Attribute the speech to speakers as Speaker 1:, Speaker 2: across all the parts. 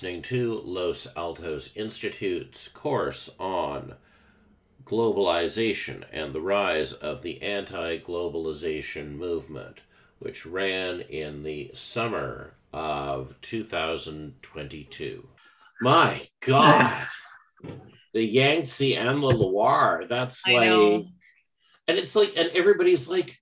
Speaker 1: listening to Los Altos Institute's course on globalization and the rise of the anti globalization movement, which ran in the summer of 2022. My God, the Yangtze and the Loire. That's
Speaker 2: I
Speaker 1: like,
Speaker 2: know.
Speaker 1: and it's like, and everybody's like,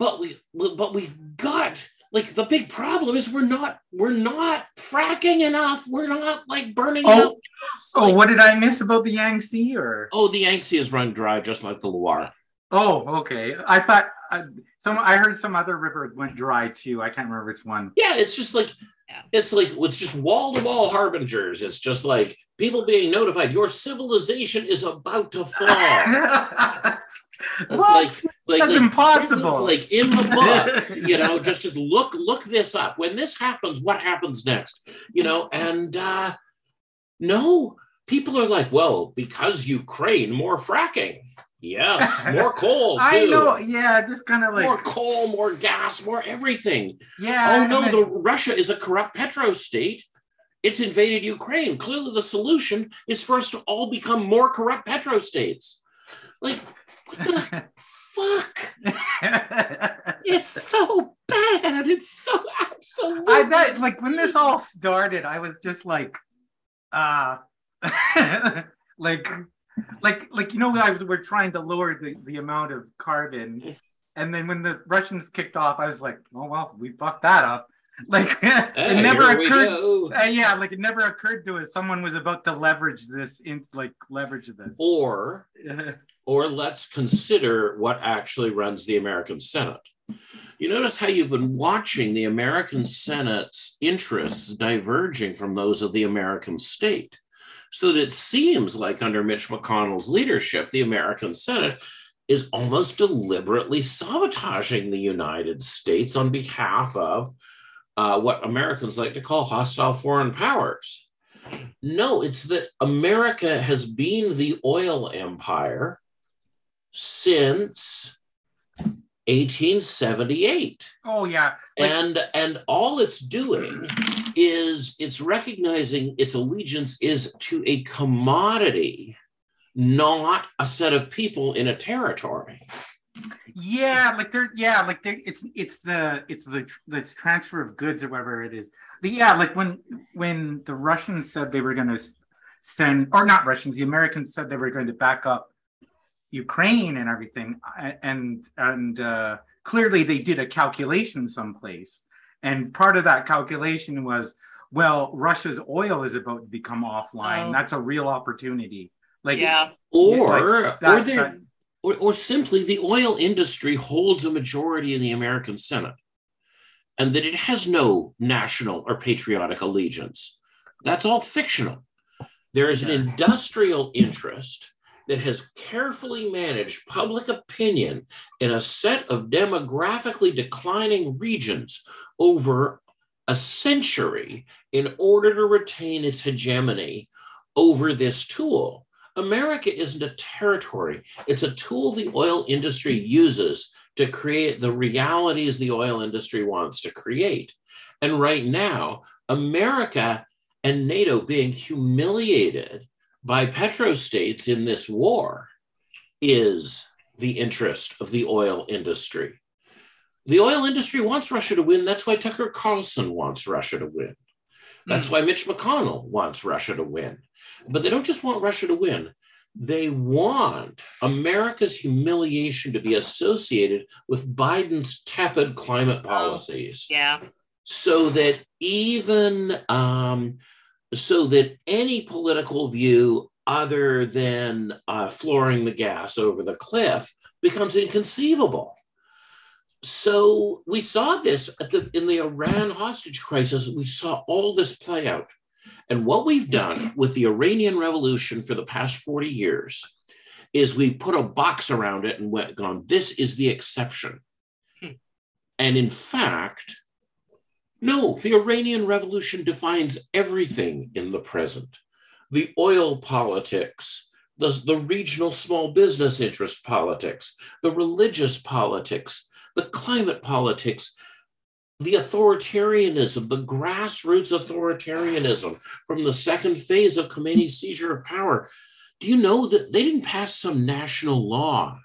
Speaker 1: but we, but we've got like the big problem is we're not, we're not fracking enough. We're not like burning
Speaker 3: Oh.
Speaker 1: enough gas.
Speaker 3: Oh,
Speaker 1: Like,
Speaker 3: what did I miss about the Yangtze? Or
Speaker 1: oh, the Yangtze is run dry just like the Loire.
Speaker 3: oh, okay. I thought uh, some. I heard some other river went dry too. I can't remember which one.
Speaker 1: Yeah, it's just like it's like it's just wall to wall harbingers. It's just like people being notified your civilization is about to fall. It's
Speaker 3: what?
Speaker 1: like like
Speaker 3: That's
Speaker 1: like,
Speaker 3: impossible.
Speaker 1: like in the book, you know, just just look look this up. When this happens, what happens next? You know, and uh no, people are like, well, because Ukraine, more fracking. Yes, more coal too.
Speaker 3: I know. Yeah, just kind of like
Speaker 1: More coal, more gas, more everything.
Speaker 3: yeah.
Speaker 1: oh no,
Speaker 3: then-
Speaker 1: the Russia is a corrupt petro state. It's invaded Ukraine. Clearly, the solution is for us to all become more corrupt petro states. Like, what the fuck? It's so bad. It's so absolutely.
Speaker 3: I bet like when this all started, I was just like, uh like like like you know I was, we're trying to lower the, the amount of carbon. And then when the Russians kicked off, I was like, oh well, we fucked that up. Like
Speaker 1: Hey,
Speaker 3: it never occurred. Uh, yeah, like it never occurred to us. Someone was about to leverage this in like leverage this.
Speaker 1: Or, or let's consider what actually runs the American Senate. You notice how you've been watching the American Senate's interests diverging from those of the American state. So that it seems like under Mitch McConnell's leadership, the American Senate is almost deliberately sabotaging the United States on behalf of uh, what Americans like to call hostile foreign powers. No, it's that America has been the oil empire since 1878
Speaker 3: oh yeah, like,
Speaker 1: and and all it's doing is it's recognizing its allegiance is to a commodity not a set of people in a territory
Speaker 3: Yeah, like they're yeah, like they it's it's the it's the tr- the transfer of goods or whatever it is. But yeah, like when when the Russians said they were going to send or not Russians, the Americans said they were going to back up Ukraine and everything, and and uh, clearly they did a calculation someplace, and part of that calculation was well, Russia's oil is about to become offline.
Speaker 2: Oh.
Speaker 3: That's a real opportunity. Like
Speaker 2: yeah.
Speaker 1: or
Speaker 3: like
Speaker 1: or,
Speaker 3: that-
Speaker 1: there-
Speaker 3: that-
Speaker 1: or or simply the oil industry holds a majority in the American Senate and that it has no national or patriotic allegiance. That's all fictional. There is an industrial interest that has carefully managed public opinion in a set of demographically declining regions over a century in order to retain its hegemony over this tool. America isn't a territory, it's a tool the oil industry uses to create the realities the oil industry wants to create. And right now, America and NATO being humiliated by petrostates in this war is the interest of the oil industry. The oil industry wants Russia to win. That's why Tucker Carlson wants Russia to win. That's hmm. why Mitch McConnell wants Russia to win. But they don't just want Russia to win, they want America's humiliation to be associated with Biden's tepid climate policies
Speaker 2: Yeah.
Speaker 1: so that even um, so that any political view other than uh, flooring the gas over the cliff becomes inconceivable. So we saw this at the, in the Iran hostage crisis. We saw all this play out. And what we've done with the Iranian Revolution for the past 40 years is we've put a box around it and went, gone, this is the exception.
Speaker 2: Hmm.
Speaker 1: And in fact, no, the Iranian Revolution defines everything in the present the oil politics, the, the regional small business interest politics, the religious politics, the climate politics. The authoritarianism, the grassroots authoritarianism from the second phase of Khomeini's seizure of power. Do you know that they didn't pass some national law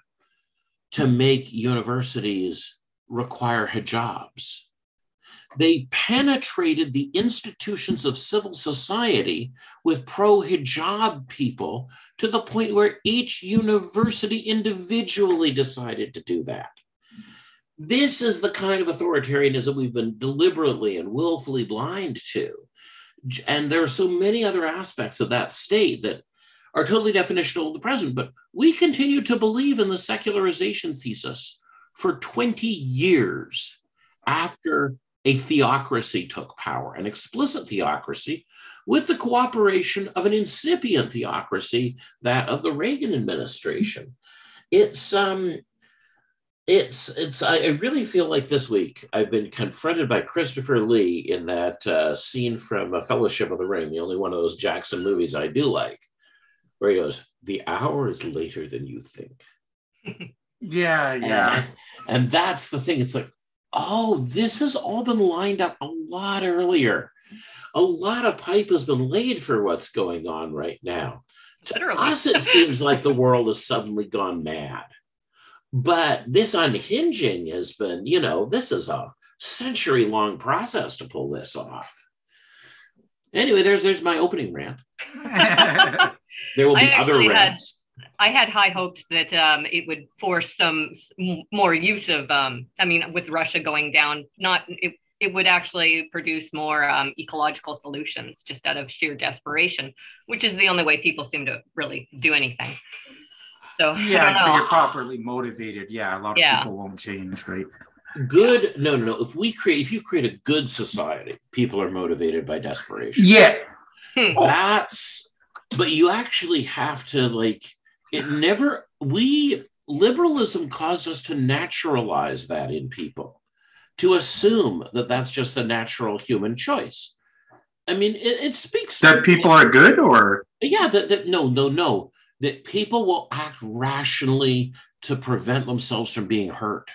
Speaker 1: to make universities require hijabs? They penetrated the institutions of civil society with pro hijab people to the point where each university individually decided to do that. This is the kind of authoritarianism we've been deliberately and willfully blind to. And there are so many other aspects of that state that are totally definitional of the present. But we continue to believe in the secularization thesis for 20 years after a theocracy took power, an explicit theocracy, with the cooperation of an incipient theocracy, that of the Reagan administration. It's um, it's it's I really feel like this week I've been confronted by Christopher Lee in that uh, scene from A Fellowship of the Ring, the only one of those Jackson movies I do like, where he goes, "The hour is later than you think."
Speaker 3: yeah, yeah,
Speaker 1: and, and that's the thing. It's like, oh, this has all been lined up a lot earlier. A lot of pipe has been laid for what's going on right now. To us, it seems like the world has suddenly gone mad but this unhinging has been, you know, this is a century long process to pull this off. Anyway, there's there's my opening rant. there will be other rants.
Speaker 2: Had, I had high hopes that um, it would force some more use of. Um, I mean, with Russia going down, not it, it would actually produce more um, ecological solutions just out of sheer desperation, which is the only way people seem to really do anything. So
Speaker 3: yeah, so you're properly motivated. Yeah, a lot of yeah. people won't change, right?
Speaker 1: Good. No, no, no. If we create, if you create a good society, people are motivated by desperation.
Speaker 3: Yeah,
Speaker 1: hmm. that's. But you actually have to like. It never. We liberalism caused us to naturalize that in people, to assume that that's just the natural human choice. I mean, it, it speaks
Speaker 3: that people are good, or
Speaker 1: yeah, that, that no, no, no that people will act rationally to prevent themselves from being hurt.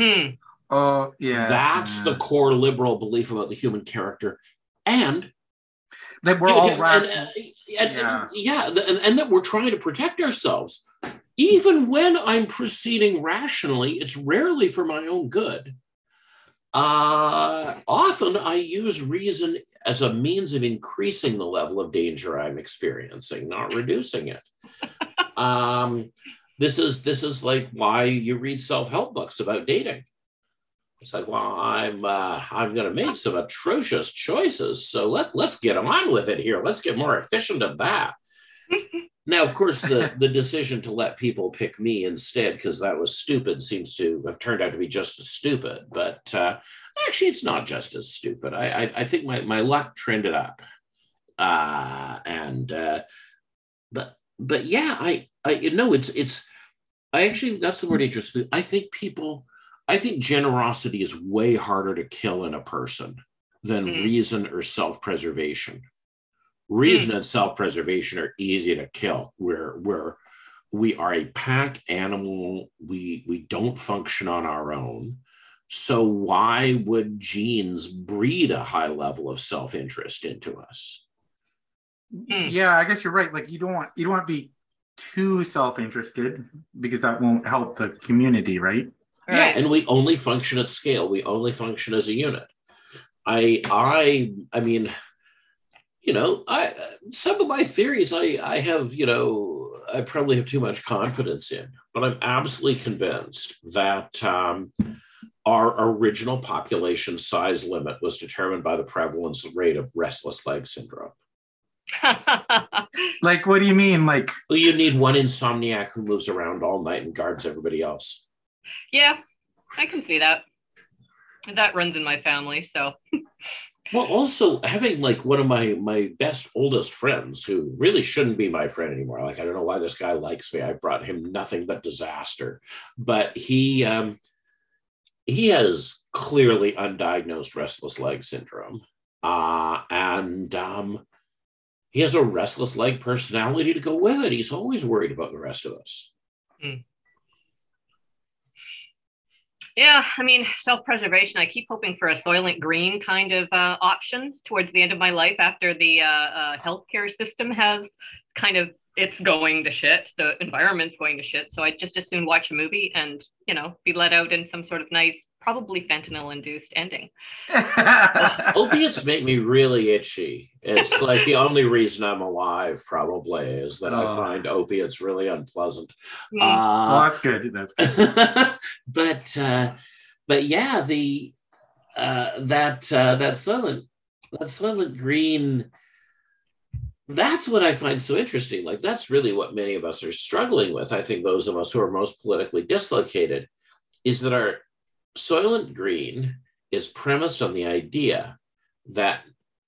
Speaker 2: Hmm.
Speaker 3: Oh, yeah.
Speaker 1: That's
Speaker 3: yeah.
Speaker 1: the core liberal belief about the human character. And
Speaker 3: that we're all rational.
Speaker 1: And, and, yeah, and, yeah and, and that we're trying to protect ourselves. Even when I'm proceeding rationally, it's rarely for my own good. Uh, often I use reason as a means of increasing the level of danger I'm experiencing, not reducing it. Um, this is this is like why you read self-help books about dating. It's like, well, I'm uh, I'm going to make some atrocious choices, so let let's get on with it here. Let's get more efficient at that. now, of course, the the decision to let people pick me instead because that was stupid seems to have turned out to be just as stupid. But uh, actually, it's not just as stupid. I I, I think my my luck trended up, uh, and uh, but but yeah, I I you know it's it's I actually that's the word interesting. I think people I think generosity is way harder to kill in a person than mm. reason or self-preservation. Reason mm. and self-preservation are easy to kill. Where where we are we are a pack animal, we we don't function on our own. So why would genes breed a high level of self-interest into us?
Speaker 3: Hmm. Yeah, I guess you're right. Like you don't want you don't want to be too self-interested because that won't help the community, right?
Speaker 1: Yeah, and we only function at scale. We only function as a unit. I I I mean, you know, I some of my theories I I have, you know, I probably have too much confidence in, but I'm absolutely convinced that um, our original population size limit was determined by the prevalence rate of restless leg syndrome.
Speaker 3: like, what do you mean? Like,
Speaker 1: well, you need one insomniac who moves around all night and guards everybody else.
Speaker 2: Yeah, I can see that. That runs in my family, so.
Speaker 1: well, also having like one of my my best oldest friends who really shouldn't be my friend anymore. Like, I don't know why this guy likes me. I brought him nothing but disaster, but he um, he has clearly undiagnosed restless leg syndrome, uh, and um, he has a restless leg personality to go with it. He's always worried about the rest of us. Mm.
Speaker 2: Yeah, I mean, self preservation. I keep hoping for a Soylent Green kind of uh, option towards the end of my life after the uh, uh, healthcare system has kind of it's going to shit. The environment's going to shit. So I just as soon watch a movie and you know be let out in some sort of nice, probably fentanyl induced ending.
Speaker 1: Opiates make me really itchy. It's like the only reason I'm alive, probably, is that I
Speaker 3: Oh.
Speaker 1: find opiates really unpleasant.
Speaker 2: Mm.
Speaker 3: oh,
Speaker 1: Uh,
Speaker 3: that's good. That's good.
Speaker 1: but uh, but yeah, the uh, that uh, that Soylent that Soylent Green. That's what I find so interesting. Like that's really what many of us are struggling with. I think those of us who are most politically dislocated is that our Soylent Green is premised on the idea that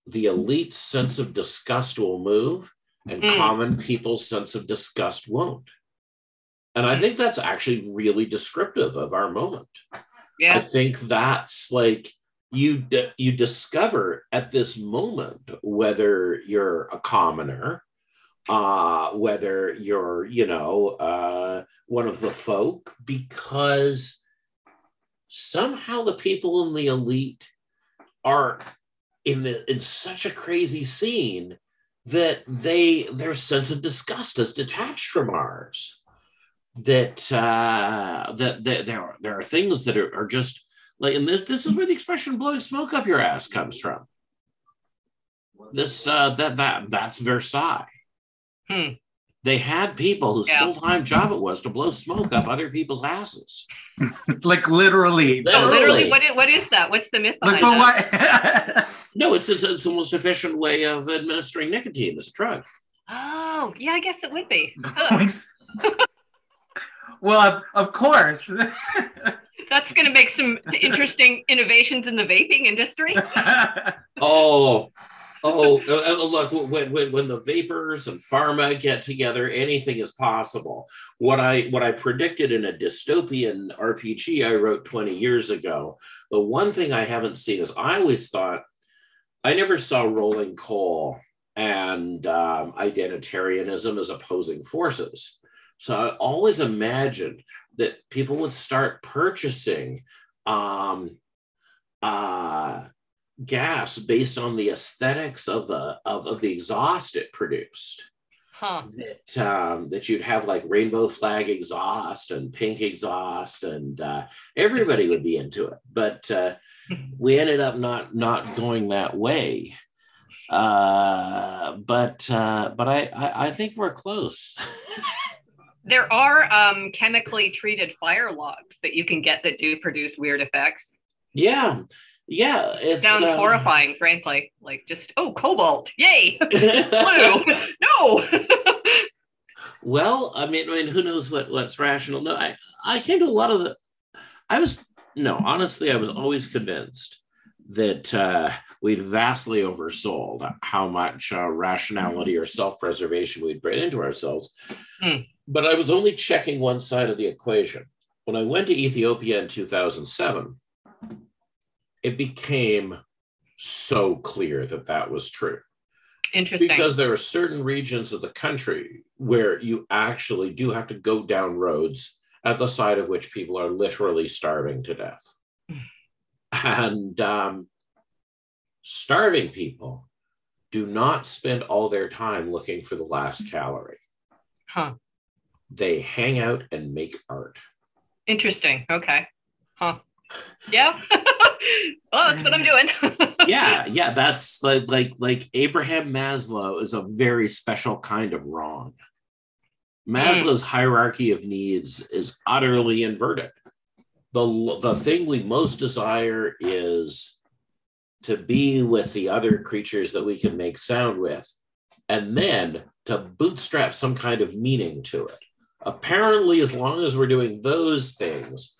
Speaker 1: the elite sense of disgust will move and
Speaker 2: Mm.
Speaker 1: common people's sense of disgust won't. And I think that's actually really descriptive of our moment. I think that's like you d- you discover at this moment whether you're a commoner, uh, whether you're you know uh, one of the folk, because somehow the people in the elite are in the, in such a crazy scene that they their sense of disgust is detached from ours. That uh that, that there are there are things that are, are just like and this this is where the expression blowing smoke up your ass comes from. This uh that that that's versailles.
Speaker 2: Hmm.
Speaker 1: They had people whose
Speaker 2: Yeah.
Speaker 1: full-time job it was to blow smoke up other people's asses
Speaker 3: like literally.
Speaker 1: No,
Speaker 2: Oh, literally, what is, what is that? What's the myth
Speaker 3: Like,
Speaker 2: behind
Speaker 3: but
Speaker 2: that?
Speaker 1: no it's, it's it's the most efficient way of administering nicotine as a drug
Speaker 2: Oh, yeah, I guess it would be. Ugh.
Speaker 3: well, of, of course.
Speaker 2: That's going to make some interesting innovations in the vaping industry.
Speaker 1: Oh, oh, uh, uh, look, when, when, when the vapers and pharma get together, anything is possible. What I, what I predicted in a dystopian RPG I wrote 20 years ago, the one thing I haven't seen is I always thought, I never saw rolling coal and um, identitarianism as opposing forces. So I always imagined that people would start purchasing um, uh, gas based on the aesthetics of the of, of the exhaust it produced.
Speaker 2: Huh.
Speaker 1: That um, that you'd have like rainbow flag exhaust and pink exhaust, and uh, everybody would be into it. But uh, we ended up not not going that way. Uh, but uh, but I, I I think we're close.
Speaker 2: There are um, chemically treated fire logs that you can get that do produce weird effects.
Speaker 1: yeah, yeah. It's
Speaker 2: Sounds
Speaker 1: um,
Speaker 2: horrifying, frankly. Like just, oh, cobalt, yay, blue, no.
Speaker 1: Well, I mean, I mean, who knows what what's rational? No, I I came to a lot of the. I was no, honestly, I was always convinced that uh, we'd vastly oversold how much uh, rationality or self preservation we'd bring into ourselves.
Speaker 2: Hmm.
Speaker 1: But I was only checking one side of the equation. When I went to Ethiopia in 2007, it became so clear that that was true
Speaker 2: Interesting.
Speaker 1: because there are certain regions of the country where you actually do have to go down roads at the side of which people are literally starving to death. And um, starving people do not spend all their time looking for the last calorie.
Speaker 2: huh.
Speaker 1: They hang out and make art.
Speaker 2: Interesting. Okay. Huh. Yeah. well, that's what I'm doing.
Speaker 1: Yeah, yeah, that's like like like Abraham Maslow is a very special kind of wrong. Maslow's hmm. hierarchy of needs is utterly inverted. The, the thing we most desire is to be with the other creatures that we can make sound with, and then to bootstrap some kind of meaning to it. Apparently, as long as we're doing those things,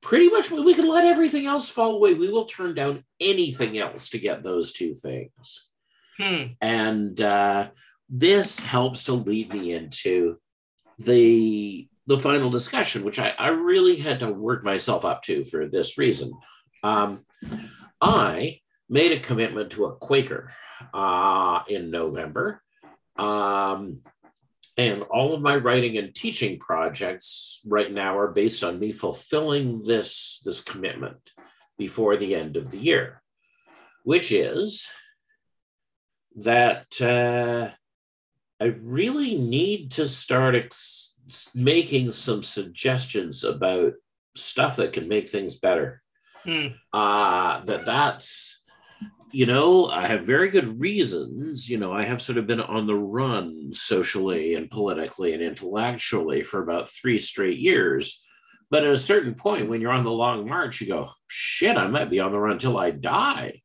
Speaker 1: pretty much we can let everything else fall away. We will turn down anything else to get those two things.
Speaker 2: Hmm.
Speaker 1: And uh, this helps to lead me into the the final discussion, which I, I really had to work myself up to for this reason. Um, I made a commitment to a Quaker uh, in November. Um, And all of my writing and teaching projects right now are based on me fulfilling this, this commitment before the end of the year, which is that uh, I really need to start ex- making some suggestions about stuff that can make things better.
Speaker 2: Hmm.
Speaker 1: Uh, that that's you know, I have very good reasons. You know, I have sort of been on the run socially and politically and intellectually for about three straight years. But at a certain point, when you're on the long march, you go, shit, I might be on the run till I die.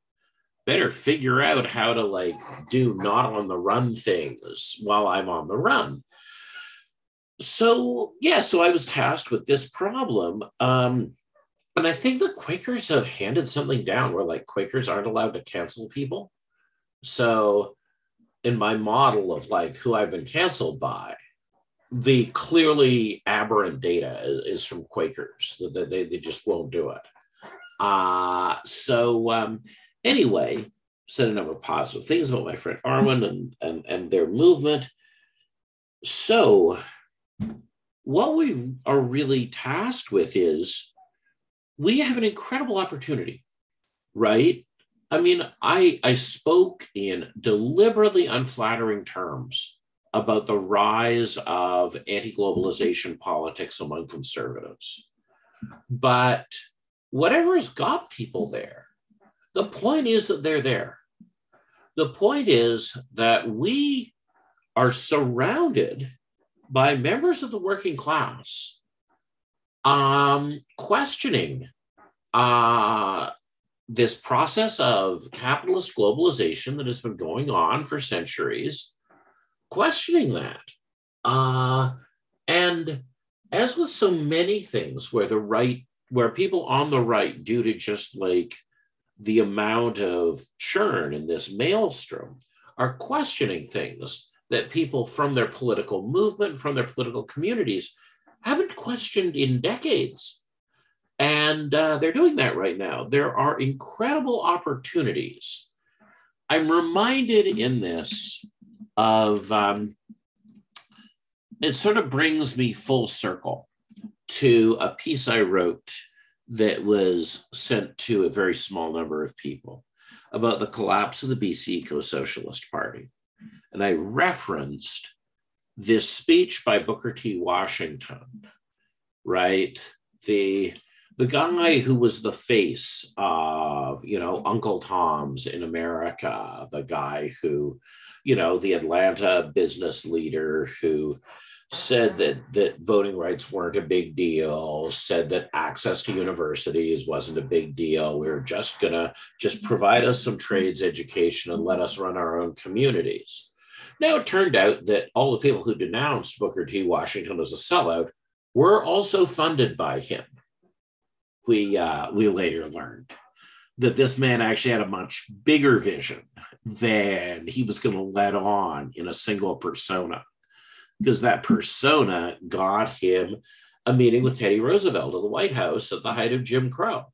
Speaker 1: Better figure out how to like do not on the run things while I'm on the run. So, yeah, so I was tasked with this problem. Um, and I think the Quakers have handed something down where like Quakers aren't allowed to cancel people. So in my model of like who I've been canceled by, the clearly aberrant data is, from Quakers. They, they, they just won't do it. Uh, so um, anyway, said a number of positive things about my friend Armin and, and, and their movement. So what we are really tasked with is we have an incredible opportunity, right? I mean, I, I spoke in deliberately unflattering terms about the rise of anti globalization politics among conservatives. But whatever has got people there, the point is that they're there. The point is that we are surrounded by members of the working class um, questioning uh, this process of capitalist globalization that has been going on for centuries, questioning that. Uh, and as with so many things where the right, where people on the right, due to just like the amount of churn in this maelstrom, are questioning things that people from their political movement, from their political communities, questioned in decades. And uh, they're doing that right now. There are incredible opportunities. I'm reminded in this of um, it sort of brings me full circle to a piece I wrote that was sent to a very small number of people about the collapse of the BC Eco Socialist Party. And I referenced this speech by Booker T. Washington, right? The the guy who was the face of, you know, Uncle Tom's in America, the guy who, you know, the Atlanta business leader who said that that voting rights weren't a big deal, said that access to universities wasn't a big deal. We are just gonna just provide us some trades education and let us run our own communities. Now, it turned out that all the people who denounced Booker T. Washington as a sellout were also funded by him. We, uh, we later learned that this man actually had a much bigger vision than he was going to let on in a single persona, because that persona got him a meeting with Teddy Roosevelt at the White House at the height of Jim Crow.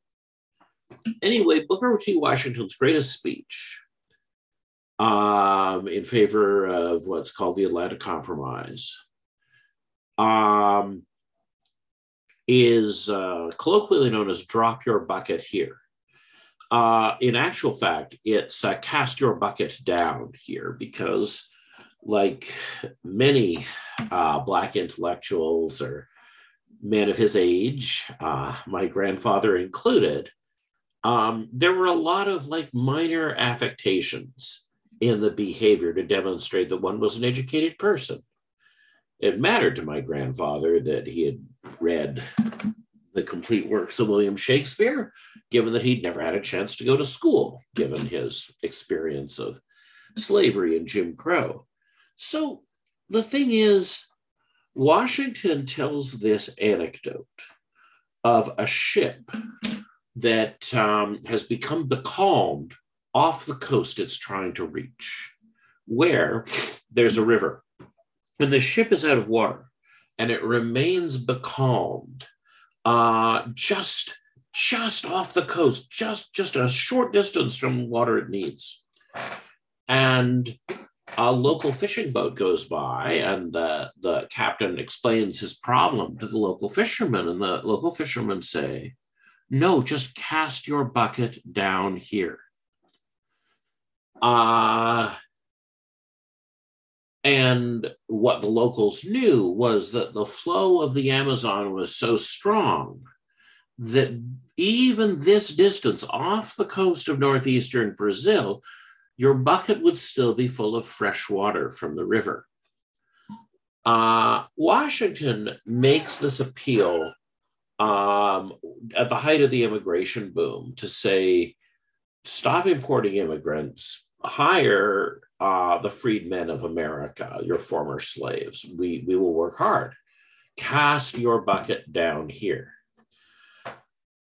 Speaker 1: Anyway, Booker T. Washington's greatest speech um, in favor of what's called the Atlanta Compromise um, is uh, colloquially known as drop your bucket here. Uh, in actual fact, it's uh, cast your bucket down here because, like many uh, Black intellectuals or men of his age, uh, my grandfather included, um, there were a lot of like minor affectations in the behavior to demonstrate that one was an educated person. It mattered to my grandfather that he had read the complete works of William Shakespeare, given that he'd never had a chance to go to school, given his experience of slavery and Jim Crow. So the thing is, Washington tells this anecdote of a ship that um, has become becalmed off the coast it's trying to reach, where there's a river. And the ship is out of water and it remains becalmed uh, just just off the coast, just just a short distance from water it needs. And a local fishing boat goes by and the, the captain explains his problem to the local fishermen and the local fishermen say no just cast your bucket down here uh, and what the locals knew was that the flow of the amazon was so strong that even this distance off the coast of northeastern brazil your bucket would still be full of fresh water from the river. Uh, Washington makes this appeal um, at the height of the immigration boom to say, stop importing immigrants, hire uh, the freedmen of America, your former slaves. We, we will work hard. Cast your bucket down here.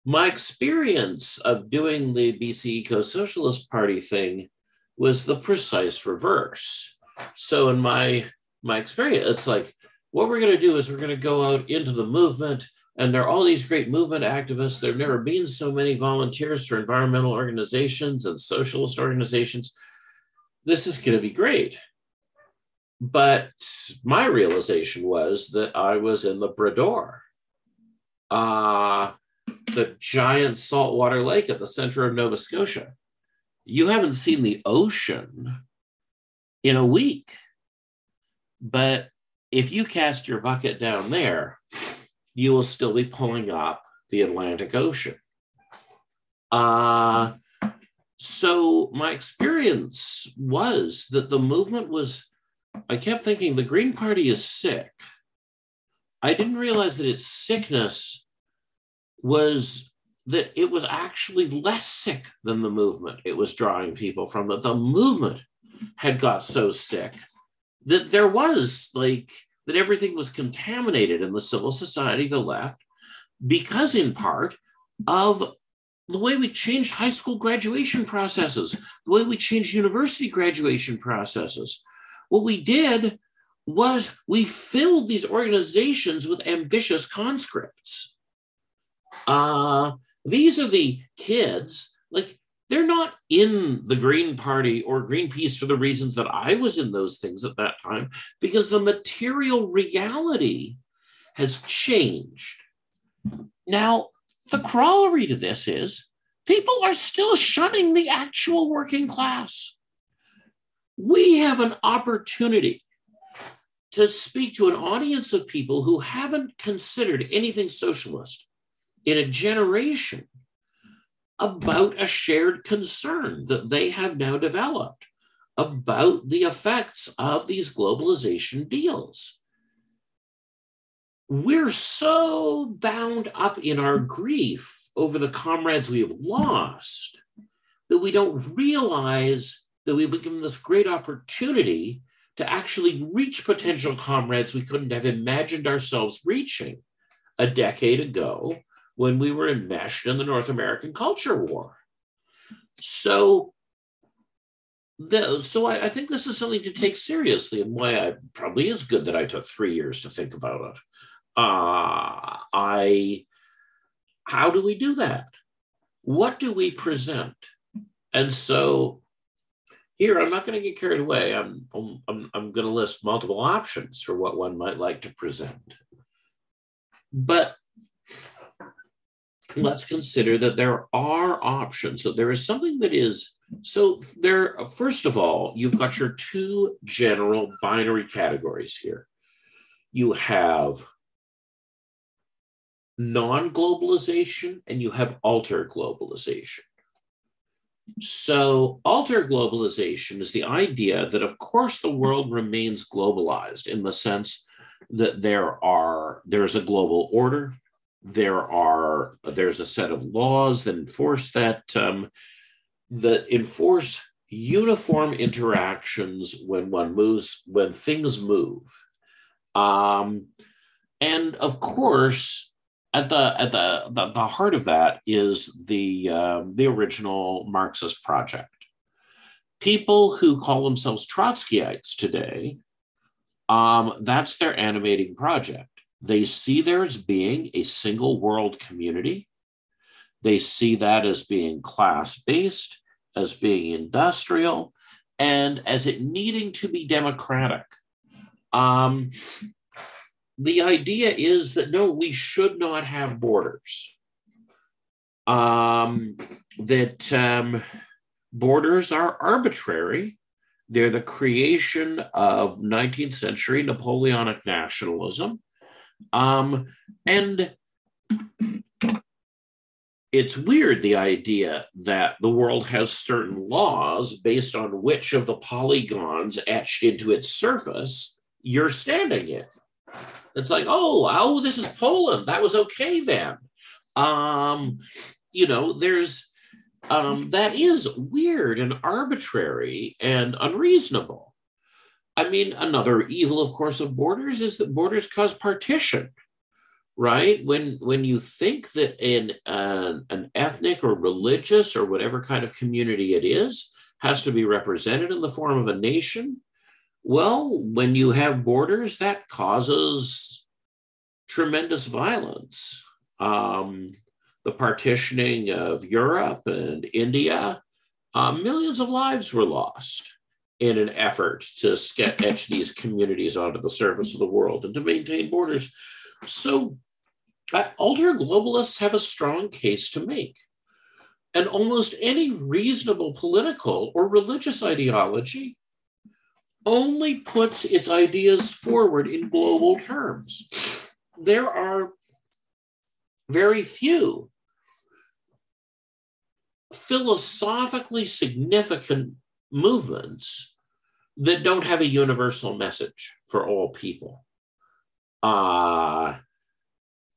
Speaker 1: My experience of doing the BC Eco Socialist Party thing was the precise reverse. So in my my experience, it's like what we're going to do is we're going to go out into the movement, and there are all these great movement activists. There have never been so many volunteers for environmental organizations and socialist organizations. This is going to be great. But my realization was that I was in the Bras-d'Or, uh, the giant saltwater lake at the center of Nova Scotia you haven't seen the ocean in a week. But if you cast your bucket down there, you will still be pulling up the Atlantic Ocean. Uh, so my experience was that the movement was, I kept thinking the Green Party is sick. I didn't realize that its sickness was that it was actually less sick than the movement it was drawing people from, that the movement had got so sick that there was like, that everything was contaminated in the civil society, the left, because in part of the way we changed high school graduation processes, the way we changed university graduation processes. What we did was we filled these organizations with ambitious conscripts. Uh, these are the kids, like, they're not in the Green Party or Greenpeace for the reasons that I was in those things at that time, because the material reality has changed. Now, the corollary to this is people are still shunning the actual working class. We have an opportunity to speak to an audience of people who haven't considered anything socialist in a generation about a shared concern that they have now developed about the effects of these globalization deals. We're so bound up in our grief over the comrades we have lost that we don't realize that we've been given this great opportunity to actually reach potential comrades we couldn't have imagined ourselves reaching a decade ago when we were enmeshed in the North American culture war. So, the, so I, I, think this is something to take seriously, and why I probably is good that I took three years to think about it. Uh, I, how do we do that? What do we present? And so, here I'm not going to get carried away. I'm I'm, I'm going to list multiple options for what one might like to present, but let's consider that there are options. So there is something that is so there. First of all, you've got your two general binary categories here. You have non-globalization and you have alter globalization. So, alter globalization is the idea that, of course, the world remains globalized in the sense that there are there's a global order, there are there's a set of laws that enforce that um, that enforce uniform interactions when one moves when things move um, and of course at the at the, the, the heart of that is the um, the original marxist project people who call themselves trotskyites today um, that's their animating project they see there as being a single world community. They see that as being class based, as being industrial, and as it needing to be democratic. Um, the idea is that no, we should not have borders. Um, that um, borders are arbitrary. They're the creation of 19th century Napoleonic nationalism. Um, and it's weird the idea that the world has certain laws based on which of the polygons etched into its surface you're standing in. It's like, oh, oh, this is Poland. That was okay then. Um, you know, there's um, that is weird and arbitrary and unreasonable. I mean, another evil, of course, of borders is that borders cause partition right when when you think that in an, an ethnic or religious or whatever kind of community it is has to be represented in the form of a nation well when you have borders that causes tremendous violence. Um, the partitioning of europe and india uh, millions of lives were lost in an effort to sketch these communities onto the surface of the world and to maintain borders. So alter globalists have a strong case to make. And almost any reasonable political or religious ideology only puts its ideas forward in global terms. There are very few philosophically significant movements that don't have a universal message for all people. Uh,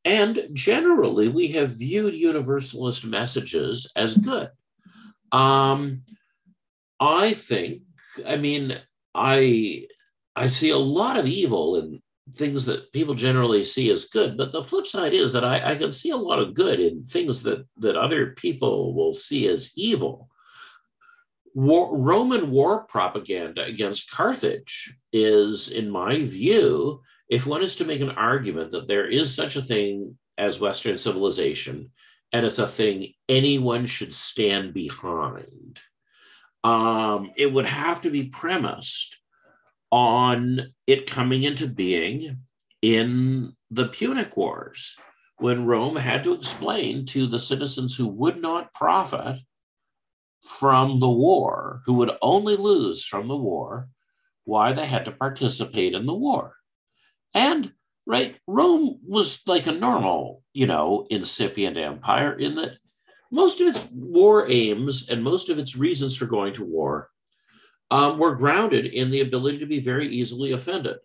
Speaker 1: and generally, we have viewed universalist messages as good. Um, I think, I mean, I I see a lot of evil in things that people generally see as good, but the flip side is that I, I can see a lot of good in things that that other people will see as evil. War, Roman war propaganda against Carthage is, in my view, if one is to make an argument that there is such a thing as Western civilization, and it's a thing anyone should stand behind, um, it would have to be premised on it coming into being in the Punic Wars, when Rome had to explain to the citizens who would not profit from the war, who would only lose from the war, why they had to participate in the war. And right, Rome was like a normal, you know, incipient empire in that most of its war aims and most of its reasons for going to war um, were grounded in the ability to be very easily offended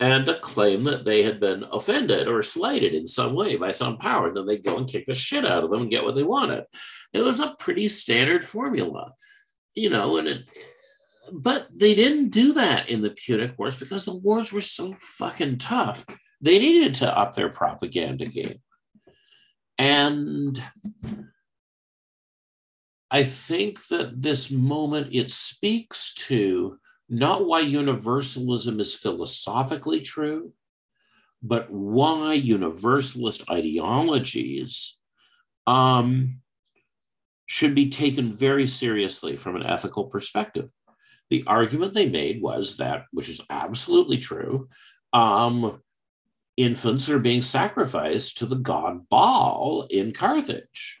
Speaker 1: and to claim that they had been offended or slighted in some way by some power. And then they'd go and kick the shit out of them and get what they wanted. It was a pretty standard formula, you know, and it, but they didn't do that in the Punic Wars because the wars were so fucking tough. They needed to up their propaganda game. And I think that this moment it speaks to not why universalism is philosophically true, but why universalist ideologies um, should be taken very seriously from an ethical perspective the argument they made was that, which is absolutely true, um, infants are being sacrificed to the god Baal in Carthage.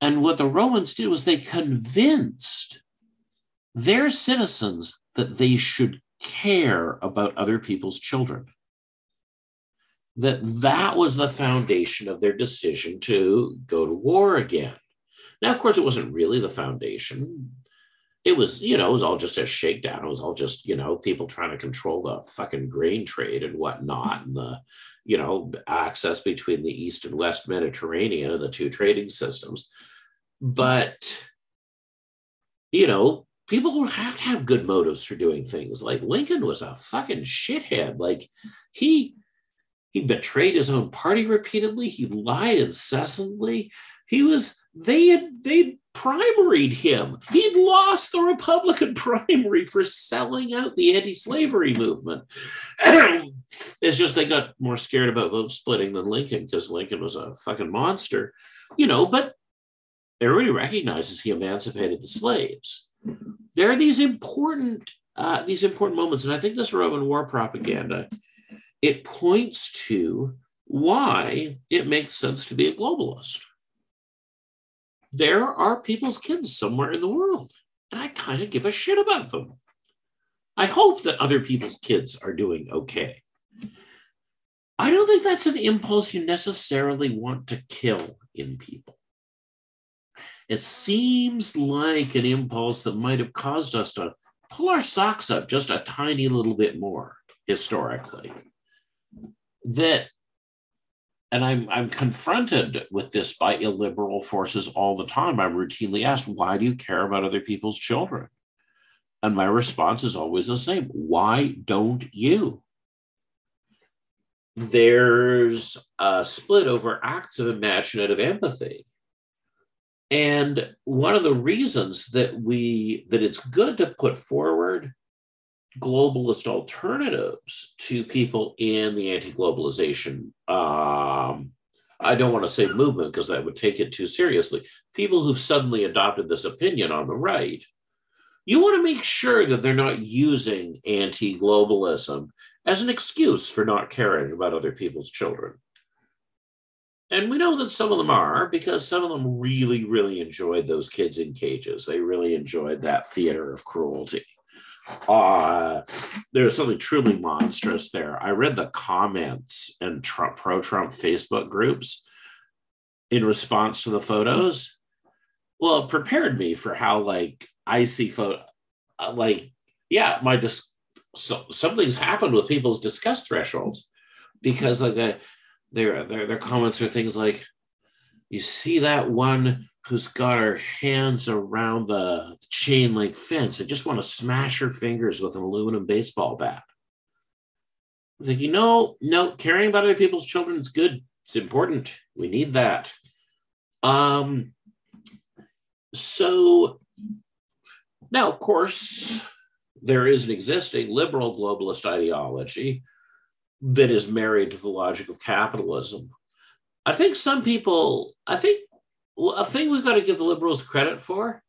Speaker 1: And what the Romans did was they convinced their citizens that they should care about other people's children. That that was the foundation of their decision to go to war again. Now, of course, it wasn't really the foundation it was, you know, it was all just a shakedown. It was all just, you know, people trying to control the fucking grain trade and whatnot, and the, you know, access between the East and West Mediterranean and the two trading systems. But, you know, people have to have good motives for doing things. Like Lincoln was a fucking shithead. Like he he betrayed his own party repeatedly. He lied incessantly. He was they had they primaried him. He'd lost the Republican primary for selling out the anti-slavery movement. it's just they got more scared about vote splitting than Lincoln because Lincoln was a fucking monster, you know. But everybody recognizes he emancipated the slaves. there are these important uh, these important moments, and I think this Roman war propaganda it points to why it makes sense to be a globalist. There are people's kids somewhere in the world, and I kind of give a shit about them. I hope that other people's kids are doing okay. I don't think that's an impulse you necessarily want to kill in people. It seems like an impulse that might have caused us to pull our socks up just a tiny little bit more historically. That and I'm I'm confronted with this by illiberal forces all the time. I'm routinely asked, why do you care about other people's children? And my response is always the same. Why don't you? There's a split over acts of imaginative empathy. And one of the reasons that we that it's good to put forward globalist alternatives to people in the anti-globalization um, i don't want to say movement because that would take it too seriously people who've suddenly adopted this opinion on the right you want to make sure that they're not using anti-globalism as an excuse for not caring about other people's children and we know that some of them are because some of them really really enjoyed those kids in cages they really enjoyed that theater of cruelty uh, there's something truly monstrous there. I read the comments in Trump, pro Trump Facebook groups in response to the photos. Well, it prepared me for how like I see photo, uh, like yeah, my dis- so, something's happened with people's disgust thresholds because like the, their their their comments are things like, you see that one who's got her hands around the chain link fence. I just want to smash her fingers with an aluminum baseball bat. I think, you know, no, caring about other people's children is good. It's important. We need that. Um, so now, of course, there is an existing liberal globalist ideology that is married to the logic of capitalism. I think some people, I think a thing we've got to give the liberals credit for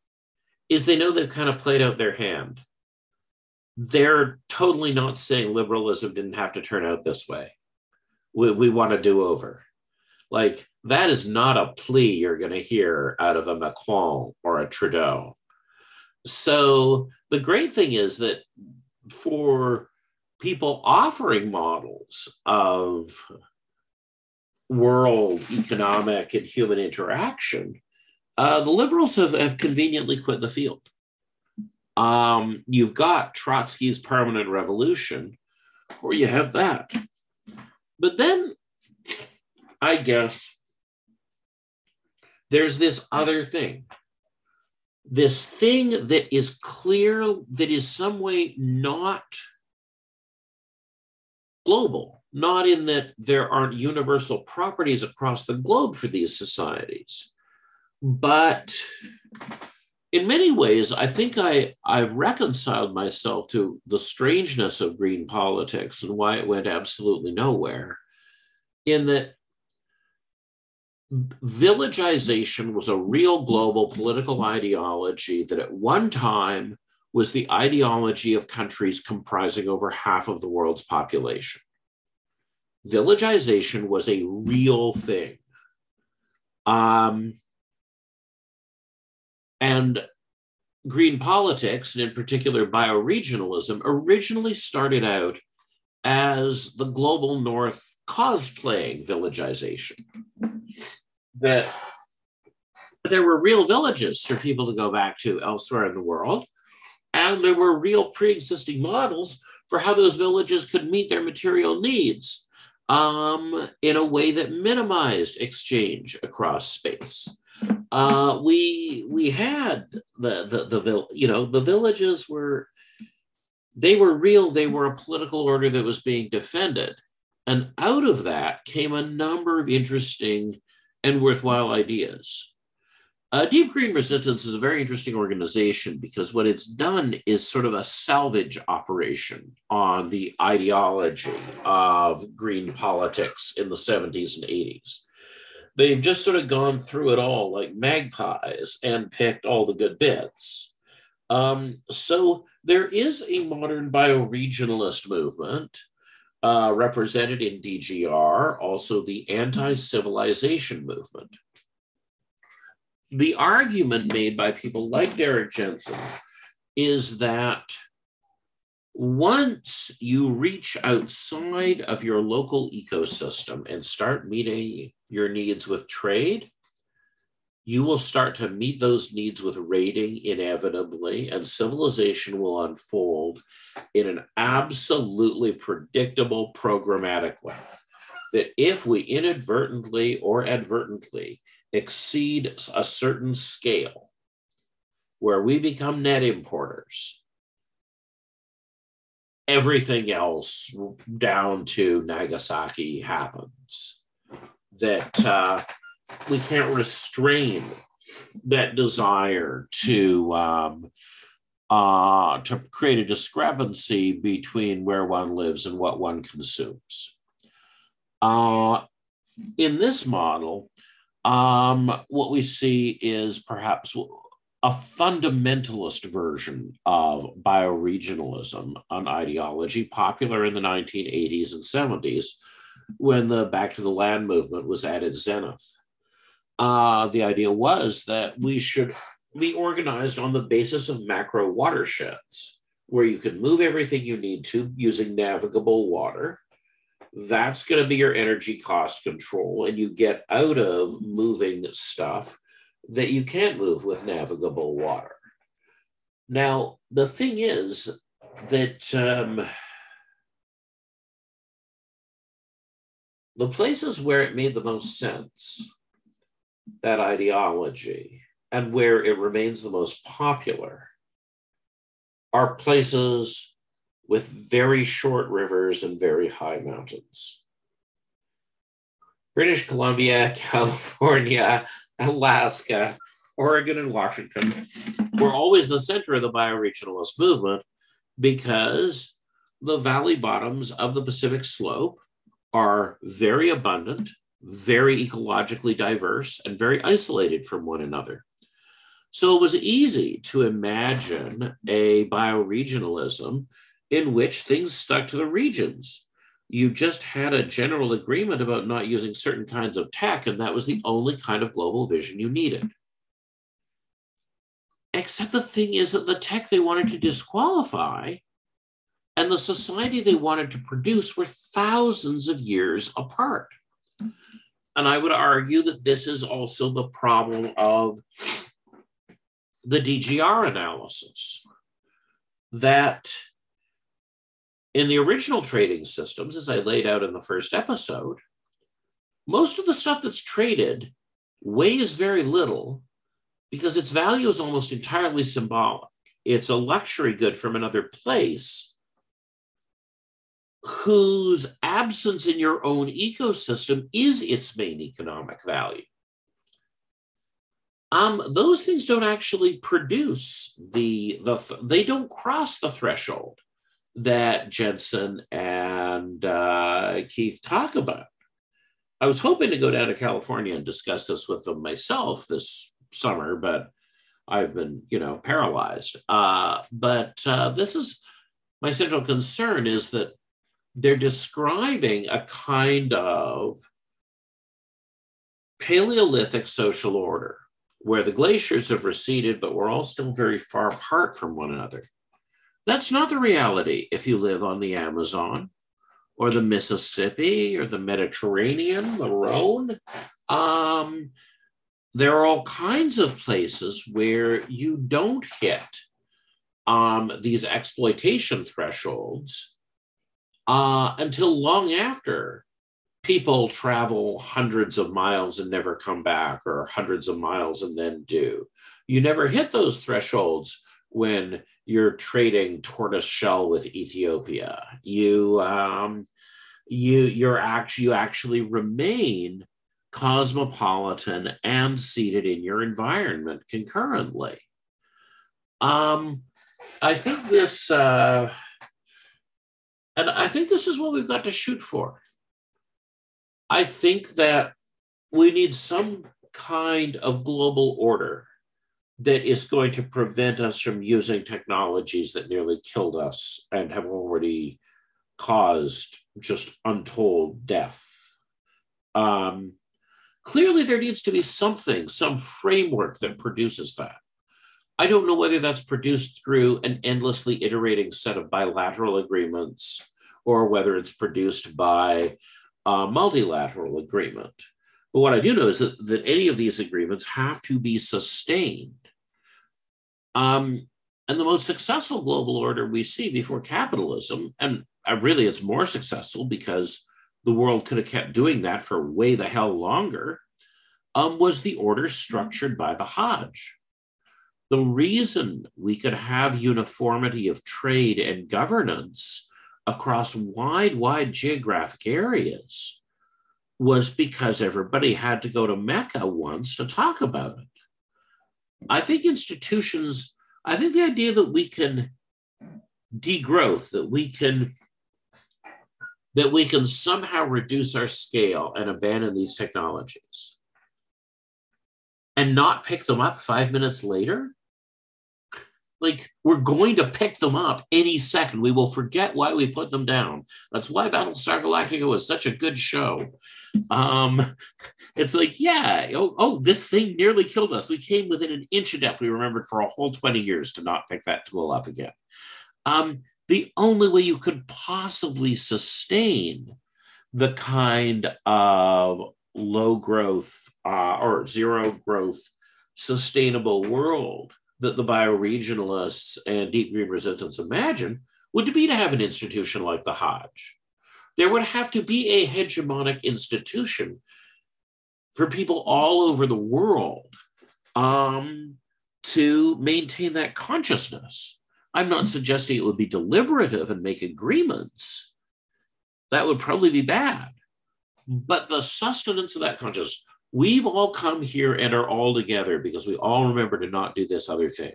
Speaker 1: is they know they've kind of played out their hand. They're totally not saying liberalism didn't have to turn out this way. We, we want a do over. Like, that is not a plea you're going to hear out of a Macron or a Trudeau. So, the great thing is that for people offering models of world economic and human interaction, uh, the liberals have, have conveniently quit the field. Um, you've got Trotsky's permanent revolution, or you have that. But then I guess there's this other thing. This thing that is clear, that is some way not global not in that there aren't universal properties across the globe for these societies, but in many ways, I think I, I've reconciled myself to the strangeness of green politics and why it went absolutely nowhere. In that villagization was a real global political ideology that at one time was the ideology of countries comprising over half of the world's population villagization was a real thing. Um, and green politics, and in particular bioregionalism, originally started out as the global north cosplaying villagization. That there were real villages for people to go back to elsewhere in the world, and there were real pre existing models for how those villages could meet their material needs um, in a way that minimized exchange across space. Uh, we we had the the the you know the villages were they were real. They were a political order that was being defended, and out of that came a number of interesting and worthwhile ideas. Uh, Deep Green Resistance is a very interesting organization because what it's done is sort of a salvage operation on the ideology of green politics in the 70s and 80s. They've just sort of gone through it all like magpies and picked all the good bits. Um, so there is a modern bioregionalist movement uh, represented in DGR, also the anti civilization movement. The argument made by people like Derrick Jensen is that once you reach outside of your local ecosystem and start meeting your needs with trade, you will start to meet those needs with raiding inevitably, and civilization will unfold in an absolutely predictable, programmatic way. That if we inadvertently or advertently exceed a certain scale where we become net importers, everything else down to Nagasaki happens. That uh, we can't restrain that desire to um, uh, to create a discrepancy between where one lives and what one consumes. Uh, in this model, um, what we see is perhaps a fundamentalist version of bioregionalism, an ideology popular in the 1980s and 70s when the Back to the Land movement was at its zenith. Uh, the idea was that we should be organized on the basis of macro watersheds, where you can move everything you need to using navigable water. That's going to be your energy cost control, and you get out of moving stuff that you can't move with navigable water. Now, the thing is that um, the places where it made the most sense, that ideology, and where it remains the most popular, are places with very short rivers and very high mountains. British Columbia, California, Alaska, Oregon, and Washington were always the center of the bioregionalist movement because the valley bottoms of the Pacific slope are very abundant, very ecologically diverse, and very isolated from one another. So it was easy to imagine a bioregionalism in which things stuck to the regions you just had a general agreement about not using certain kinds of tech, and that was the only kind of global vision you needed. Except the thing is that the tech they wanted to disqualify and the society they wanted to produce were thousands of years apart. And I would argue that this is also the problem of the DGR analysis that in the original trading systems, as I laid out in the first episode, most of the stuff that's traded weighs very little because its value is almost entirely symbolic. It's a luxury good from another place whose absence in your own ecosystem is its main economic value. Um, those things don't actually produce the, the they don't cross the threshold that Jensen and uh, Keith talk about. I was hoping to go down to California and discuss this with them myself this summer, but I've been, you know, paralyzed. Uh, but uh, this is my central concern is that they're describing a kind of Paleolithic social order where the glaciers have receded, but we're all still very far apart from one another. That's not the reality if you live on the Amazon or the Mississippi or the Mediterranean, the Rhone. Um, there are all kinds of places where you don't hit um, these exploitation thresholds uh, until long after people travel hundreds of miles and never come back, or hundreds of miles and then do. You never hit those thresholds when you're trading tortoise shell with Ethiopia. You um, you you're actually you actually remain cosmopolitan and seated in your environment concurrently. Um, I think this, uh, and I think this is what we've got to shoot for. I think that we need some kind of global order that is going to prevent us from using technologies that nearly killed us and have already caused just untold death. Um, clearly, there needs to be something, some framework that produces that. I don't know whether that's produced through an endlessly iterating set of bilateral agreements or whether it's produced by a multilateral agreement. But what I do know is that, that any of these agreements have to be sustained. Um, and the most successful global order we see before capitalism, and uh, really it's more successful because the world could have kept doing that for way the hell longer, um, was the order structured by the Hajj. The reason we could have uniformity of trade and governance across wide, wide geographic areas was because everybody had to go to Mecca once to talk about it. I think institutions, I think the idea that we can degrowth, that we can that we can somehow reduce our scale and abandon these technologies and not pick them up five minutes later like we're going to pick them up any second. We will forget why we put them down. That's why Battlestar Galactica was such a good show. Um, it's like, yeah, oh, oh, this thing nearly killed us. We came within an inch of death. We remembered for a whole 20 years to not pick that tool up again. Um, the only way you could possibly sustain the kind of low growth uh, or zero growth sustainable world that the bioregionalists and deep green resistance imagine would be to have an institution like the Hajj. There would have to be a hegemonic institution for people all over the world um, to maintain that consciousness. I'm not suggesting it would be deliberative and make agreements. That would probably be bad. But the sustenance of that consciousness, We've all come here and are all together because we all remember to not do this other thing.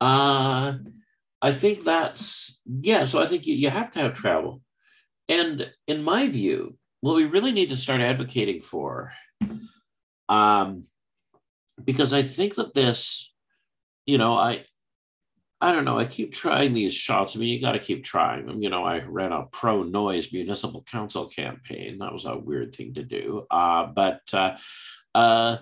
Speaker 1: Uh, I think that's, yeah, so I think you, you have to have travel. And in my view, what we really need to start advocating for, um, because I think that this, you know, I, I don't know. I keep trying these shots. I mean, you got to keep trying them. You know, I ran a pro noise municipal council campaign. That was a weird thing to do. Uh, but uh, uh,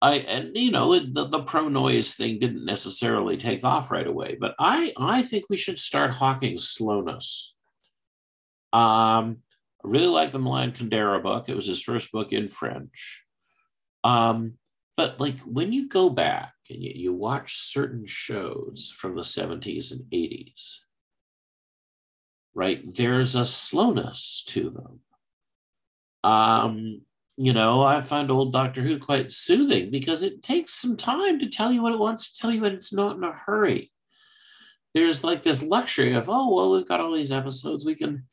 Speaker 1: I, and you know, the, the pro noise thing didn't necessarily take off right away. But I, I think we should start hawking slowness. Um, I really like the Milan Kundera book. It was his first book in French. Um, but like when you go back and you, you watch certain shows from the 70s and 80s, right, there's a slowness to them. Um, you know, I find old Doctor Who quite soothing because it takes some time to tell you what it wants to tell you, and it's not in a hurry. There's like this luxury of, oh, well, we've got all these episodes. We can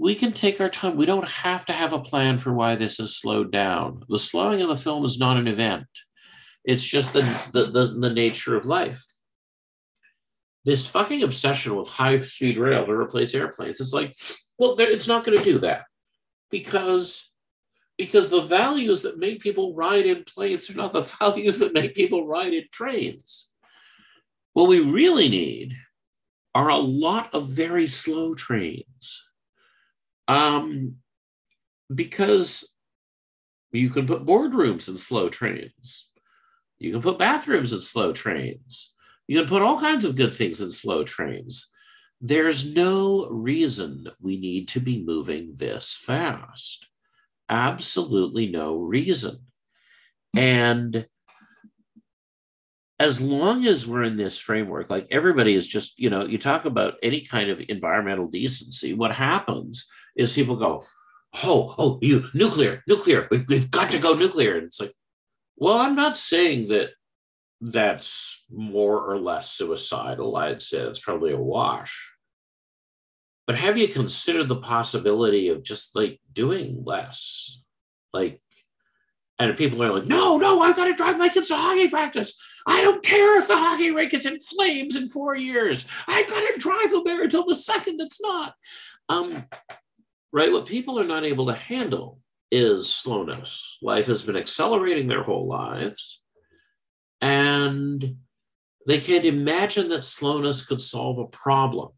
Speaker 1: we can take our time. We don't have to have a plan for why this is slowed down. The slowing of the film is not an event. It's just the, the, the, the nature of life. This fucking obsession with high speed rail to replace airplanes, it's like, well, it's not going to do that because, because the values that make people ride in planes are not the values that make people ride in trains. What we really need are a lot of very slow trains. Um, because you can put boardrooms in slow trains. You can put bathrooms in slow trains. You can put all kinds of good things in slow trains. There's no reason we need to be moving this fast. Absolutely no reason. And as long as we're in this framework, like everybody is just, you know, you talk about any kind of environmental decency, what happens is people go, oh, oh, you nuclear, nuclear, we've, we've got to go nuclear. And it's like, well, I'm not saying that that's more or less suicidal. I'd say it's probably a wash. But have you considered the possibility of just like doing less? Like, and people are like, no, no, I've got to drive my kids to hockey practice. I don't care if the hockey rink is in flames in four years. I've got to drive them there until the second it's not. Um, right? What people are not able to handle is slowness. Life has been accelerating their whole lives. And they can't imagine that slowness could solve a problem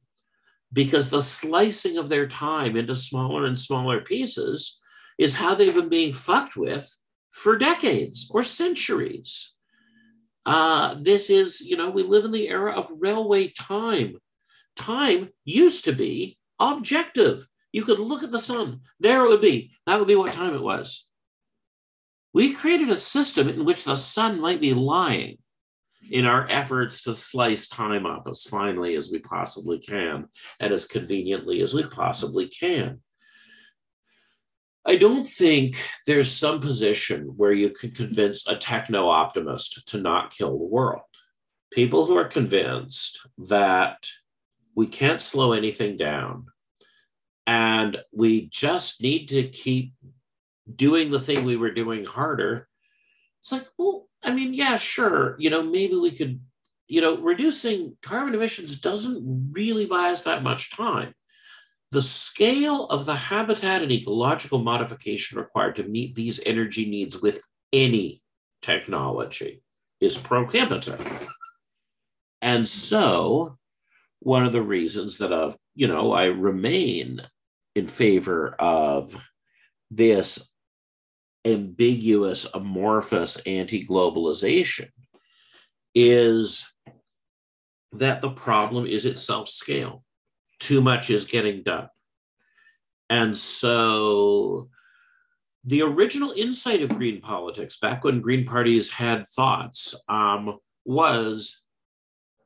Speaker 1: because the slicing of their time into smaller and smaller pieces is how they've been being fucked with for decades or centuries. Uh, this is, you know, we live in the era of railway time. Time used to be objective. You could look at the sun, there it would be. That would be what time it was. We created a system in which the sun might be lying in our efforts to slice time up as finely as we possibly can and as conveniently as we possibly can. I don't think there's some position where you could convince a techno optimist to not kill the world. People who are convinced that we can't slow anything down and we just need to keep doing the thing we were doing harder. It's like, well, I mean, yeah, sure. You know, maybe we could, you know, reducing carbon emissions doesn't really buy us that much time. The scale of the habitat and ecological modification required to meet these energy needs with any technology is prohibitive. And so, one of the reasons that I've, you know, I remain in favor of this ambiguous, amorphous anti globalization is that the problem is itself scale. Too much is getting done. And so the original insight of green politics, back when green parties had thoughts, um, was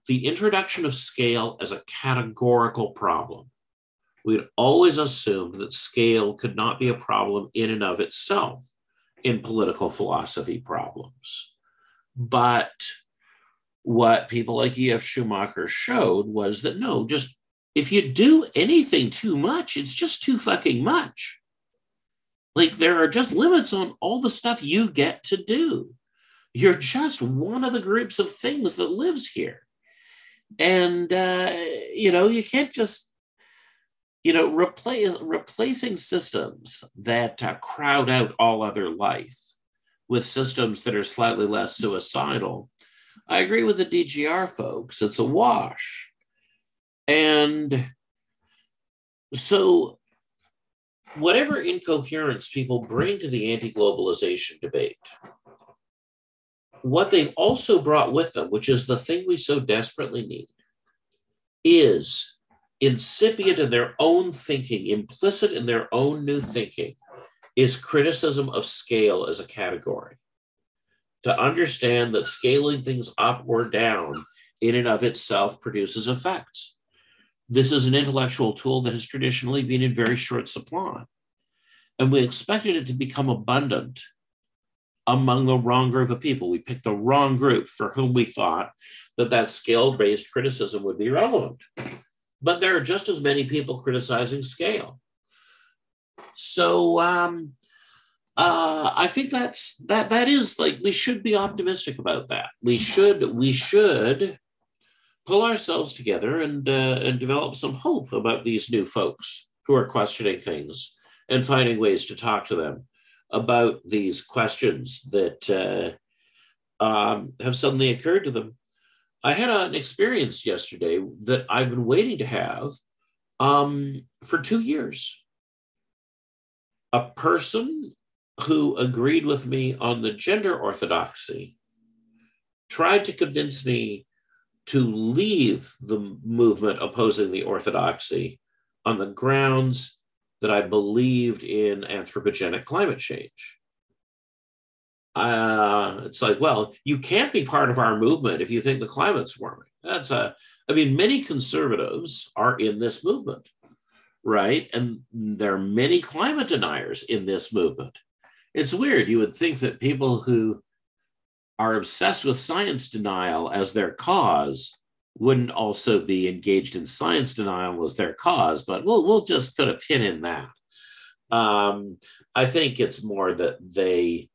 Speaker 1: the introduction of scale as a categorical problem. We'd always assumed that scale could not be a problem in and of itself in political philosophy problems. But what people like E.F. Schumacher showed was that no, just if you do anything too much, it's just too fucking much. Like there are just limits on all the stuff you get to do. You're just one of the groups of things that lives here. And, uh, you know, you can't just you know, replace, replacing systems that uh, crowd out all other life with systems that are slightly less suicidal. I agree with the DGR folks, it's a wash. And so, whatever incoherence people bring to the anti globalization debate, what they've also brought with them, which is the thing we so desperately need, is incipient in their own thinking, implicit in their own new thinking, is criticism of scale as a category. To understand that scaling things up or down in and of itself produces effects. This is an intellectual tool that has traditionally been in very short supply. And we expected it to become abundant among the wrong group of people. We picked the wrong group for whom we thought that that scale based criticism would be relevant but there are just as many people criticizing scale. So um, uh, I think that's that that is like we should be optimistic about that. We should we should pull ourselves together and uh, and develop some hope about these new folks who are questioning things and finding ways to talk to them about these questions that uh, um, have suddenly occurred to them I had an experience yesterday that I've been waiting to have um, for two years. A person who agreed with me on the gender orthodoxy tried to convince me to leave the movement opposing the orthodoxy on the grounds that I believed in anthropogenic climate change uh, it's like, well, you can't be part of our movement if you think the climate's warming. That's a, I mean, many conservatives are in this movement, right? And there are many climate deniers in this movement. It's weird. You would think that people who are obsessed with science denial as their cause wouldn't also be engaged in science denial as their cause, but we'll, we'll just put a pin in that. Um, I think it's more that they,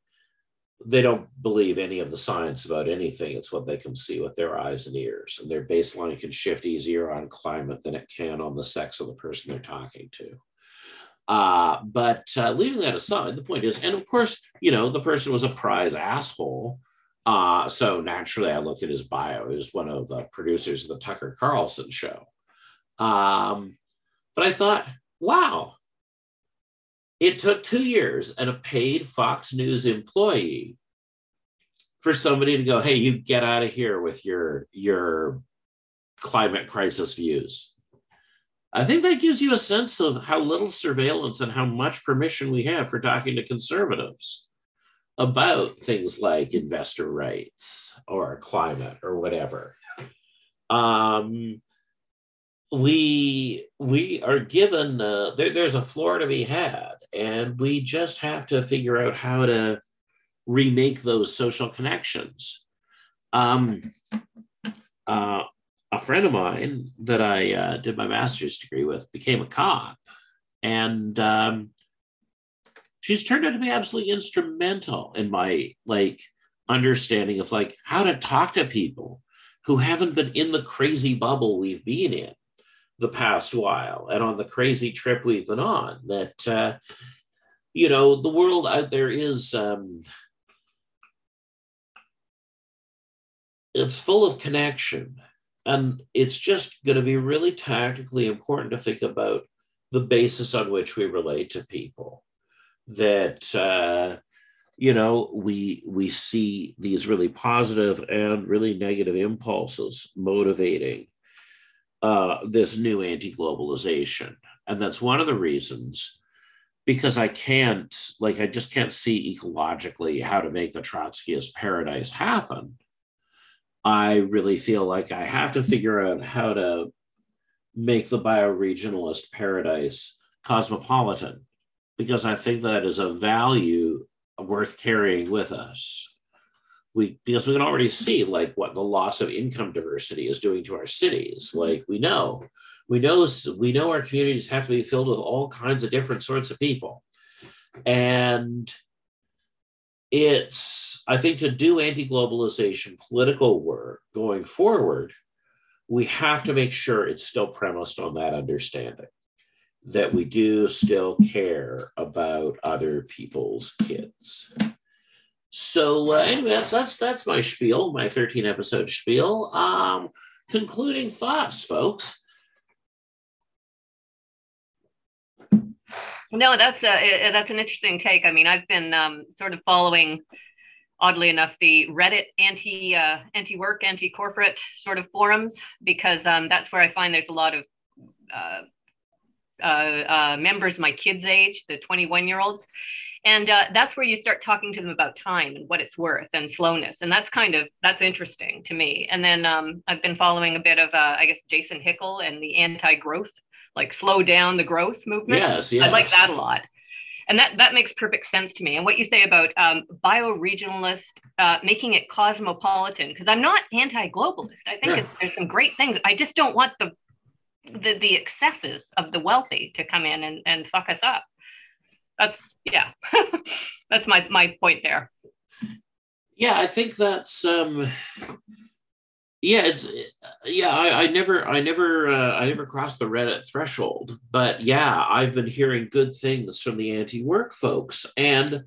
Speaker 1: they don't believe any of the science about anything. It's what they can see with their eyes and ears. And their baseline can shift easier on climate than it can on the sex of the person they're talking to. Uh, but uh, leaving that aside, the point is, and of course, you know, the person was a prize asshole Uh, so naturally, I looked at his bio. He was one of the producers of the Tucker Carlson show. Um, but I thought, wow, it took two years and a paid Fox News employee for somebody to go, hey, you get out of here with your your climate crisis views. I think that gives you a sense of how little surveillance and how much permission we have for talking to conservatives about things like investor rights or climate or whatever. Um, we we are given uh, there, there's a floor to be had, and we just have to figure out how to remake those social connections. Um, uh, a friend of mine that I uh, did my master's degree with became a cop, and um, she's turned out to be absolutely instrumental in my like understanding of like how to talk to people who haven't been in the crazy bubble we've been in the past while and on the crazy trip we've been on that uh, you know the world out there is um, it's full of connection and it's just going to be really tactically important to think about the basis on which we relate to people that uh, you know we we see these really positive and really negative impulses motivating uh, this new anti-globalization. And that's one of the reasons because i can't like i just can't see ecologically how to make the trotskyist paradise happen. I really feel like i have to figure out how to make the bioregionalist paradise cosmopolitan because i think that is a value worth carrying with us we because we can already see like what the loss of income diversity is doing to our cities. Mm-hmm. like we know we know we know our communities have to be filled with all kinds of different sorts of people. And it's i think to do anti-globalization political work going forward we have to make sure it's still premised on that understanding that we do still care about other people's kids so uh, anyway, that's that's that's my spiel, my 13 episode spiel. Um, concluding thoughts, folks.
Speaker 2: No, that's a, that's an interesting take. I mean, I've been um, sort of following, oddly enough, the Reddit anti uh, anti work, anti corporate sort of forums because um, that's where I find there's a lot of uh, uh, uh members my kids' age, the 21 year olds, and uh, that's where you start talking to them about time and what it's worth and slowness. And that's kind of that's interesting to me. And then um, i've been following a bit of uh, i guess jason hickel and the anti-growth like slow down the growth movement.
Speaker 1: Yes, yes.
Speaker 2: i like that a lot. And that that makes perfect sense to me. And what you say about um, bioregionalist uh, making it cosmopolitan because i'm not anti-globalist. I think yeah. there's some great things. I just don't want the the, the excesses of the wealthy to come in and, and fuck us up that's yeah that's my my point there
Speaker 1: yeah i think that's um yeah it's yeah i, I never i never uh, i never crossed the reddit threshold but yeah i've been hearing good things from the anti-work folks and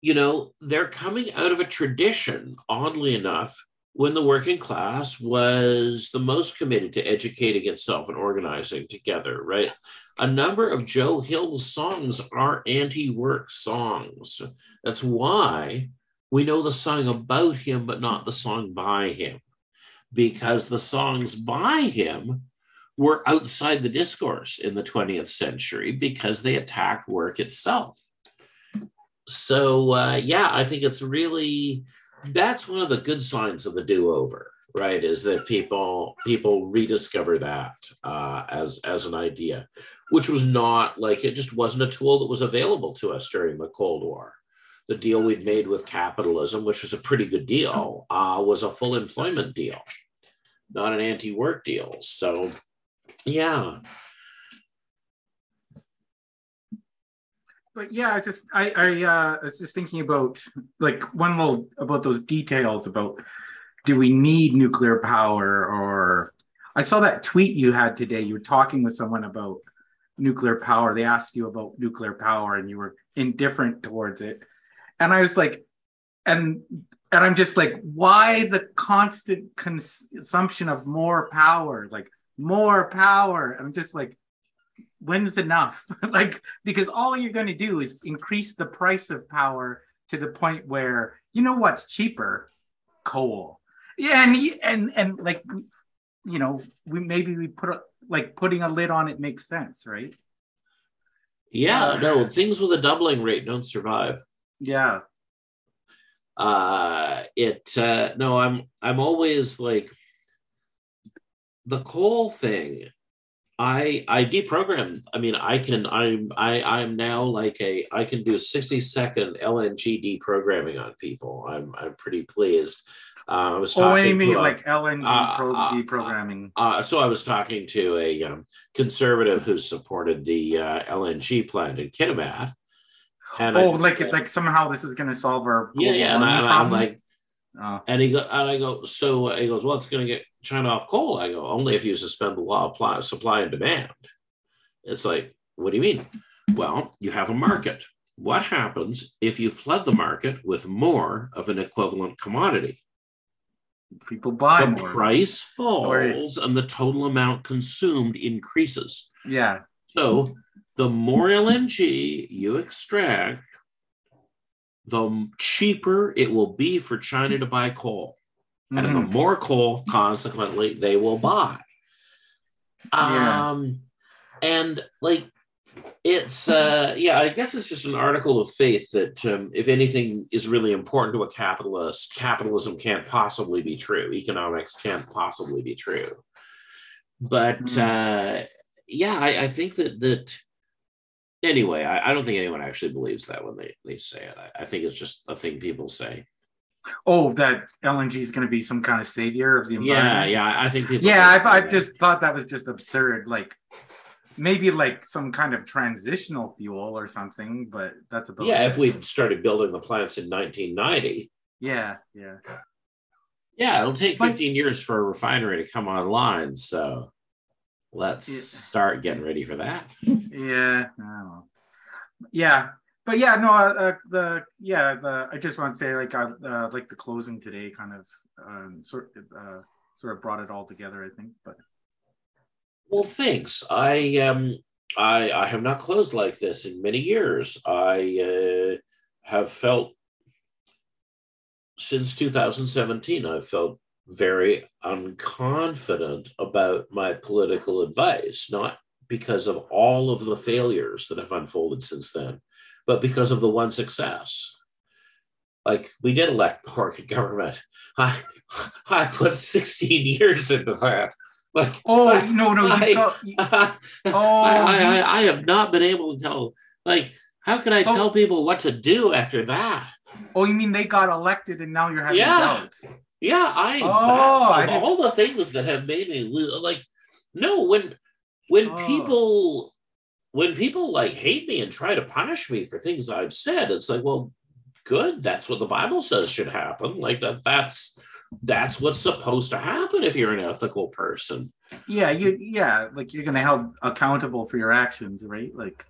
Speaker 1: you know they're coming out of a tradition oddly enough when the working class was the most committed to educating itself and organizing together, right? A number of Joe Hill's songs are anti work songs. That's why we know the song about him, but not the song by him, because the songs by him were outside the discourse in the 20th century because they attacked work itself. So, uh, yeah, I think it's really that's one of the good signs of the do-over right is that people people rediscover that uh, as as an idea which was not like it just wasn't a tool that was available to us during the cold war. The deal we'd made with capitalism which was a pretty good deal uh, was a full employment deal not an anti-work deal. So yeah.
Speaker 3: But yeah, I just I I uh, was just thinking about like one little about those details about do we need nuclear power or I saw that tweet you had today. You were talking with someone about nuclear power. They asked you about nuclear power and you were indifferent towards it. And I was like, and and I'm just like, why the constant consumption of more power? Like more power. I'm just like, when's enough? like, because all you're going to do is increase the price of power to the point where you know what's cheaper? Coal. Yeah, and and and like, you know, we maybe we put a, like putting a lid on it makes sense, right?
Speaker 1: Yeah, no, things with a doubling rate don't survive.
Speaker 3: Yeah.
Speaker 1: Uh it uh no, I'm I'm always like the coal thing I I deprogrammed. I mean, I can. I'm I I'm now like a. I can do 60 second LNG deprogramming on people. I'm I'm pretty pleased. Uh, I was
Speaker 3: talking. Oh, what do you mean, a, like LNG uh, pro- uh, deprogramming?
Speaker 1: Uh, so I was talking to a um, conservative who supported the uh, LNG plant in Kitimat.
Speaker 3: And oh, I, like like somehow this is going to solve our
Speaker 1: yeah yeah. And, I, am like, oh. and he go and I go. So he goes, well, it's going to get China off coal. I go, only if you suspend the law of supply and demand. It's like, what do you mean? Well, you have a market. What happens if you flood the market with more of an equivalent commodity?
Speaker 3: People buy
Speaker 1: the
Speaker 3: more.
Speaker 1: price falls and the total amount consumed increases.
Speaker 3: Yeah.
Speaker 1: So the more LNG you extract, the cheaper it will be for China to buy coal. Mm-hmm. And the mm-hmm. more coal, consequently, they will buy. Yeah. Um, and like it's uh yeah i guess it's just an article of faith that um, if anything is really important to a capitalist capitalism can't possibly be true economics can't possibly be true but mm-hmm. uh yeah I, I, think that that anyway I, I, don't think anyone actually believes that when they they say it I, I think it's just a thing people say
Speaker 3: oh, that LNG is going to be some kind of savior of the environment.
Speaker 1: Yeah, yeah, I think people.
Speaker 3: Yeah, I've, I've just thought that was just absurd. Like maybe like some kind of transitional fuel or something, but that's about.
Speaker 1: Yeah, if we started building the plants in 1990.
Speaker 3: Yeah, yeah.
Speaker 1: Yeah, it'll take 15 but, years for a refinery to come online, so let's yeah. start getting ready for that.
Speaker 3: Yeah, yeah, but yeah, no, uh, uh, the yeah, the I just want to say like uh, uh like the closing today kind of um, sort uh, sort of brought it all together. I think, but
Speaker 1: well, thanks. I um I I have not closed like this in many years. I uh, have felt since 2017. I've felt very unconfident about my political advice, not because of all of the failures that have unfolded since then, but because of the one success. Like we did elect the Horgan government. I I put 16 years into that. Like,
Speaker 3: oh I, no no
Speaker 1: I, you, oh I, I, I, have not been able to tell like how can I oh, tell people what to do after that?
Speaker 3: Oh, you mean they got elected and now you're having
Speaker 1: yeah.
Speaker 3: doubts?
Speaker 1: Yeah, I oh, that, all the things that have made me like no when when oh. people when people like hate me and try to punish me for things I've said, it's like, well, good. That's what the Bible says should happen. Like that. That's that's what's supposed to happen if you're an ethical person.
Speaker 3: Yeah, you yeah, like you're gonna held accountable for your actions, right? Like.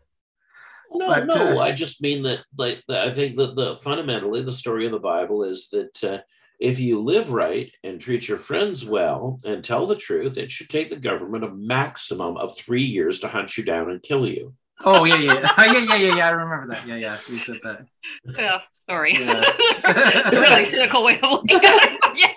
Speaker 1: No, but, no. Uh, I just mean that, like, I think that the fundamentally the story of the Bible is that uh, if you live right and treat your friends well and tell the truth, it should take the government a maximum of three years to hunt you down and kill you.
Speaker 3: Oh yeah, yeah, oh, yeah, yeah, yeah, yeah. I remember that. Yeah, yeah. You said that.
Speaker 2: Yeah, sorry. Yeah. really cynical way of looking at it. Yeah.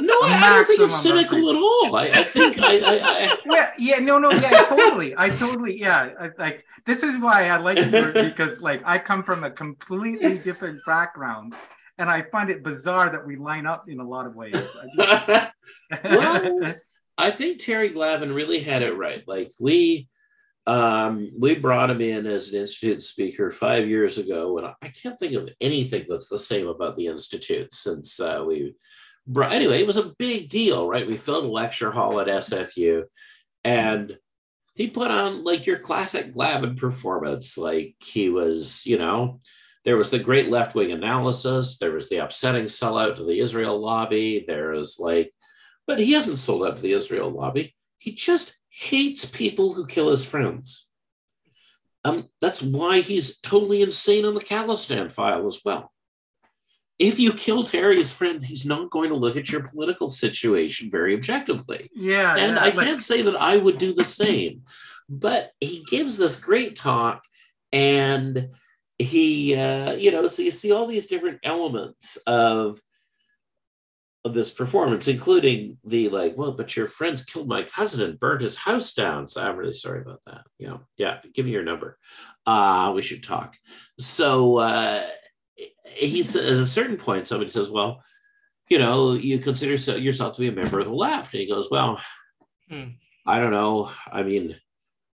Speaker 1: No, I don't think it's cynical at all. I, I think I, I, I,
Speaker 3: Yeah, yeah, no, no, yeah, totally. I totally, yeah. I, like this is why I like it because like I come from a completely different background and I find it bizarre that we line up in a lot of ways. I
Speaker 1: just... well, I think Terry Glavin really had it right. Like we, um, we brought him in as an institute speaker five years ago, and I can't think of anything that's the same about the institute since uh, we brought. Anyway, it was a big deal, right? We filled a lecture hall at SFU, and he put on like your classic Glavin performance. Like he was, you know there was the great left wing analysis. There was the upsetting sellout to the Israel lobby. There is like, but he hasn't sold out to the Israel lobby. He just hates people who kill his friends. Um, that's why he's totally insane on the Khalistan file as well. if you kill Terry's friends, he's not going to look at your political situation very objectively.
Speaker 3: Yeah.
Speaker 1: And
Speaker 3: yeah,
Speaker 1: I
Speaker 3: like-
Speaker 1: can't say that I would do the same, but he gives this great talk and he, uh, you know, so you see all these different elements of, of this performance, including the like, well, but your friends killed my cousin and burned his house down. So I'm really sorry about that. You know, yeah, give me your number. Uh, we should talk. So uh, he says at a certain point, somebody says, well, you know, you consider so- yourself to be a member of the left. And he goes, well,
Speaker 2: Hmm.
Speaker 1: I don't know. I mean,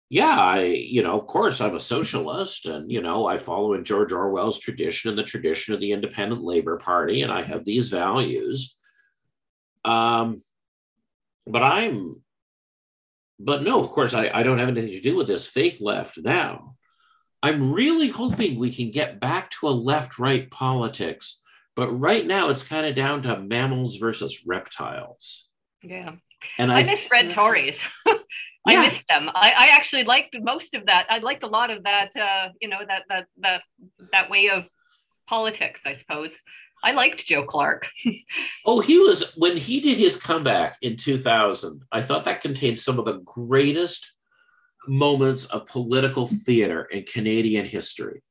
Speaker 1: yeah, I, you know, of course, I'm a socialist and, you know, I follow in George Orwell's tradition and the tradition of the Independent Labor Party, and I have these values. Um, but I'm, but no, of course, I, I don't have anything to do with this fake left now. I'm really hoping we can get back to a left right politics, but right now it's kind of down to mammals versus reptiles.
Speaker 2: Yeah.
Speaker 1: And
Speaker 2: I
Speaker 1: I,
Speaker 2: miss Red Tories. I
Speaker 1: Yeah.
Speaker 2: missed them. I, I actually liked most of that. I liked a lot of that. Uh, you know that that that that way of politics. I suppose I liked Joe Clark.
Speaker 1: Oh, he was when he did his comeback in 2000. I thought that contained some of the greatest moments of political mm-hmm. theater in Canadian history.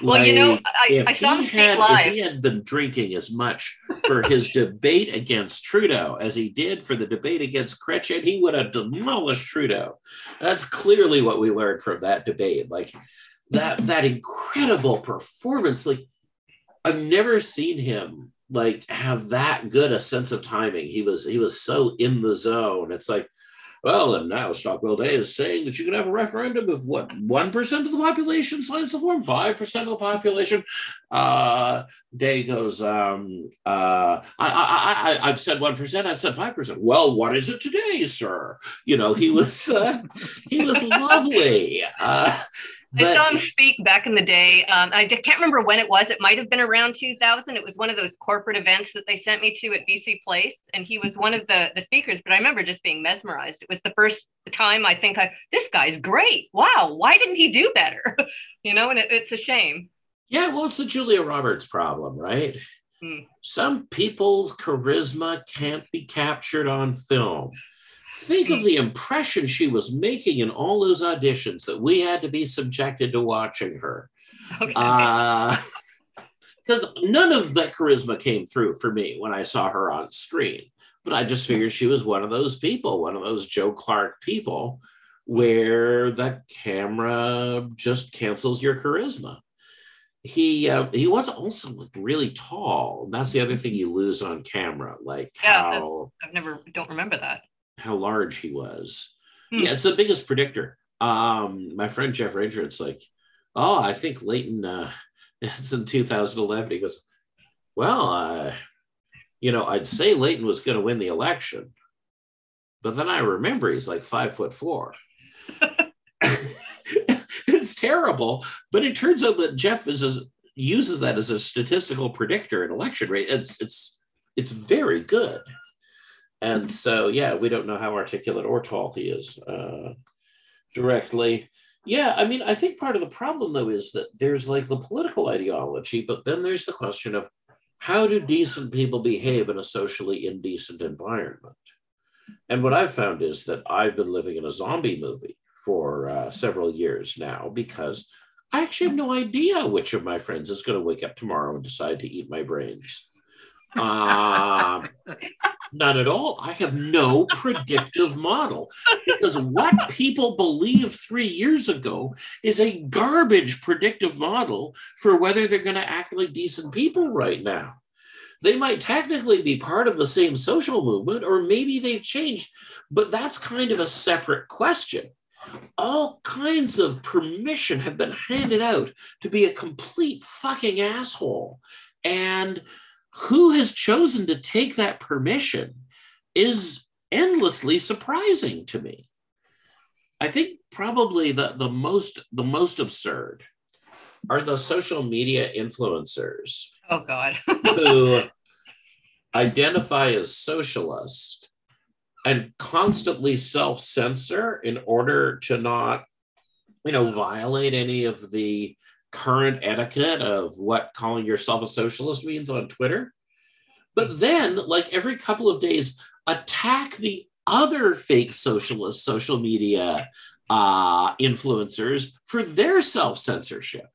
Speaker 2: Well, you know, I,
Speaker 1: if
Speaker 2: I saw him
Speaker 1: had,
Speaker 2: live.
Speaker 1: If he had been drinking as much for his debate against Trudeau as he did for the debate against Chrétien, he would have demolished Trudeau. That's clearly what we learned from that debate. Like that, that incredible performance. Like I've never seen him like have that good a sense of timing. He was he was so in the zone. It's like, well, and now Stockwell Day is saying that you can have a referendum if what one percent of the population signs the form, five percent of the population. Uh, Day goes, um, uh, I, I, I, I've said one percent. I've said five percent. Well, what is it today, sir? You know, he was uh, he was lovely. Uh,
Speaker 2: I saw him speak back in the day. Um, I can't remember when it was. It might have been around 2000. It was one of those corporate events that they sent me to at BC Place, and he was one of the the speakers. But I remember just being mesmerized. It was the first time I think I this guy's great. Wow, why didn't he do better? you know, and it, it's a shame.
Speaker 1: Yeah, well, it's the Julia Roberts problem, right?
Speaker 2: Hmm.
Speaker 1: Some people's charisma can't be captured on film. Think of the impression she was making in all those auditions that we had to be subjected to watching her.
Speaker 2: Okay.
Speaker 1: Because none of that charisma came through for me when I saw her on screen. But I just figured she was one of those people, one of those Joe Clark people, where the camera just cancels your charisma. He uh, he was also like really tall. That's the other thing you lose on camera, like
Speaker 2: Yeah,
Speaker 1: how
Speaker 2: I've never don't remember that.
Speaker 1: How large he was.
Speaker 2: Hmm.
Speaker 1: Yeah, it's the biggest predictor. Um, my friend Jeff Ranger, it's like, oh, I think Layton. Uh, it's in 2011. He goes, well, uh, you know, I'd say Layton was going to win the election, but then I remember he's like five foot four. it's terrible, but it turns out that Jeff is a, uses that as a statistical predictor in election rate. It's it's it's very good. And so, yeah, we don't know how articulate or tall he is uh, directly. Yeah, I mean, I think part of the problem, though, is that there's like the political ideology, but then there's the question of how do decent people behave in a socially indecent environment? And what I've found is that I've been living in a zombie movie for uh, several years now because I actually have no idea which of my friends is going to wake up tomorrow and decide to eat my brains. Um, none at all. I have no predictive model because what people believed three years ago is a garbage predictive model for whether they're going to act like decent people right now. They might technically be part of the same social movement, or maybe they've changed, but that's kind of a separate question. All kinds of permission have been handed out to be a complete fucking asshole. And who has chosen to take that permission is endlessly surprising to me. I think probably the, the most the most absurd are the social media influencers
Speaker 2: Oh God.
Speaker 1: who identify as socialist and constantly self-censor in order to not you know violate any of the current etiquette of what calling yourself a socialist means on Twitter. But then, like every couple of days, attack the other fake socialist social media uh, influencers for their self censorship.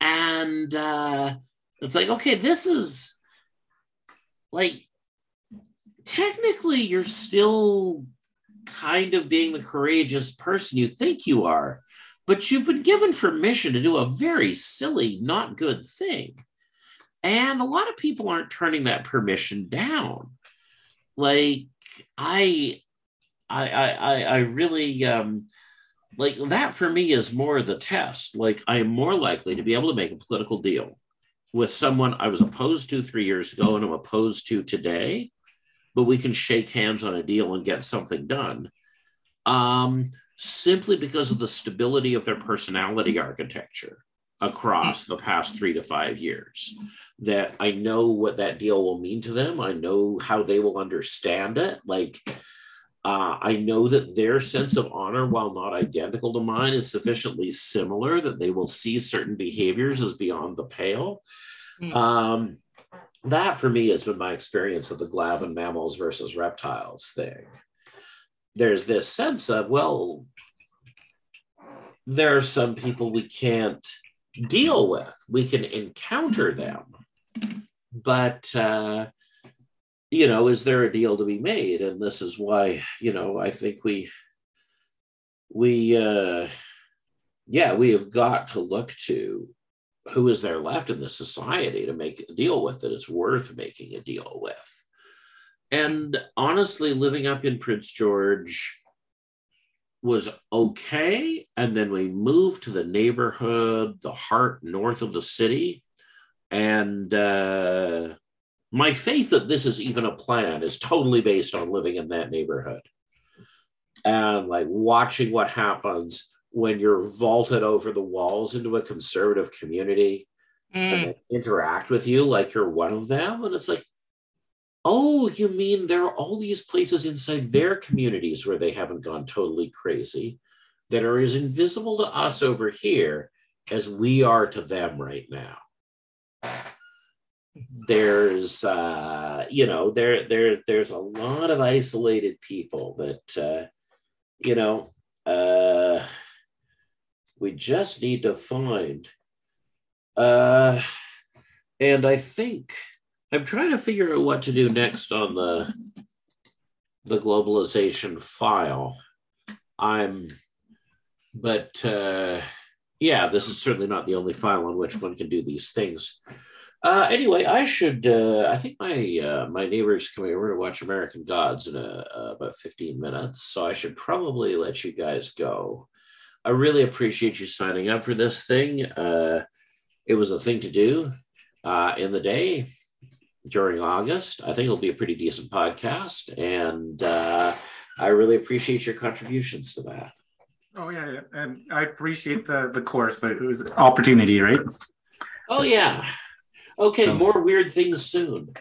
Speaker 1: And uh, it's like, okay, this is like technically you're still kind of being the courageous person you think you are, but you've been given permission to do a very silly, not good thing. And a lot of people aren't turning that permission down. Like I I I I really um like that for me is more the test. Like I am more likely to be able to make a political deal with someone I was opposed to three years ago and I'm opposed to today, but we can shake hands on a deal and get something done. Um, simply because of the stability of their personality architecture across the past three to five years. That I know what that deal will mean to them. I know how they will understand it. Like, uh, I know that their sense of honor, while not identical to mine, is sufficiently similar that they will see certain behaviors as beyond the pale. Mm. Um, that for me has been my experience of the GLAVN mammals versus reptiles thing. There's this sense of, well, there are some people we can't deal with, we can encounter them. But, uh, you know, is there a deal to be made? And this is why, you know, I think we, we, uh, yeah, we have got to look to who is there left in the society to make a deal with that it's worth making a deal with. And honestly, living up in Prince George was okay. And then we moved to the neighborhood, the Hart north of the city. And uh, my faith that this is even a plan is totally based on living in that neighborhood and like watching what happens when you're vaulted over the walls into a conservative community mm. and they interact with you like you're one of them. And it's like, oh, you mean there are all these places inside their communities where they haven't gone totally crazy that are as invisible to us over here as we are to them right now. There's, uh, you know, there, there, there's a lot of isolated people that, uh, you know, uh, we just need to find. Uh, and I think I'm trying to figure out what to do next on the the globalization file. I'm, but uh, yeah, this is certainly not the only file on which one can do these things. Uh, anyway, I should. Uh, I think my uh, my neighbor's coming over to watch American Gods in a, uh, about 15 minutes, so I should probably let you guys go. I really appreciate you signing up for this thing. Uh, it was a thing to do uh, in the day during August. I think it'll be a pretty decent podcast, and uh, I really appreciate your contributions to that.
Speaker 3: Oh yeah, and I appreciate the the course. It was opportunity, right?
Speaker 1: Oh yeah. Okay, more weird things soon.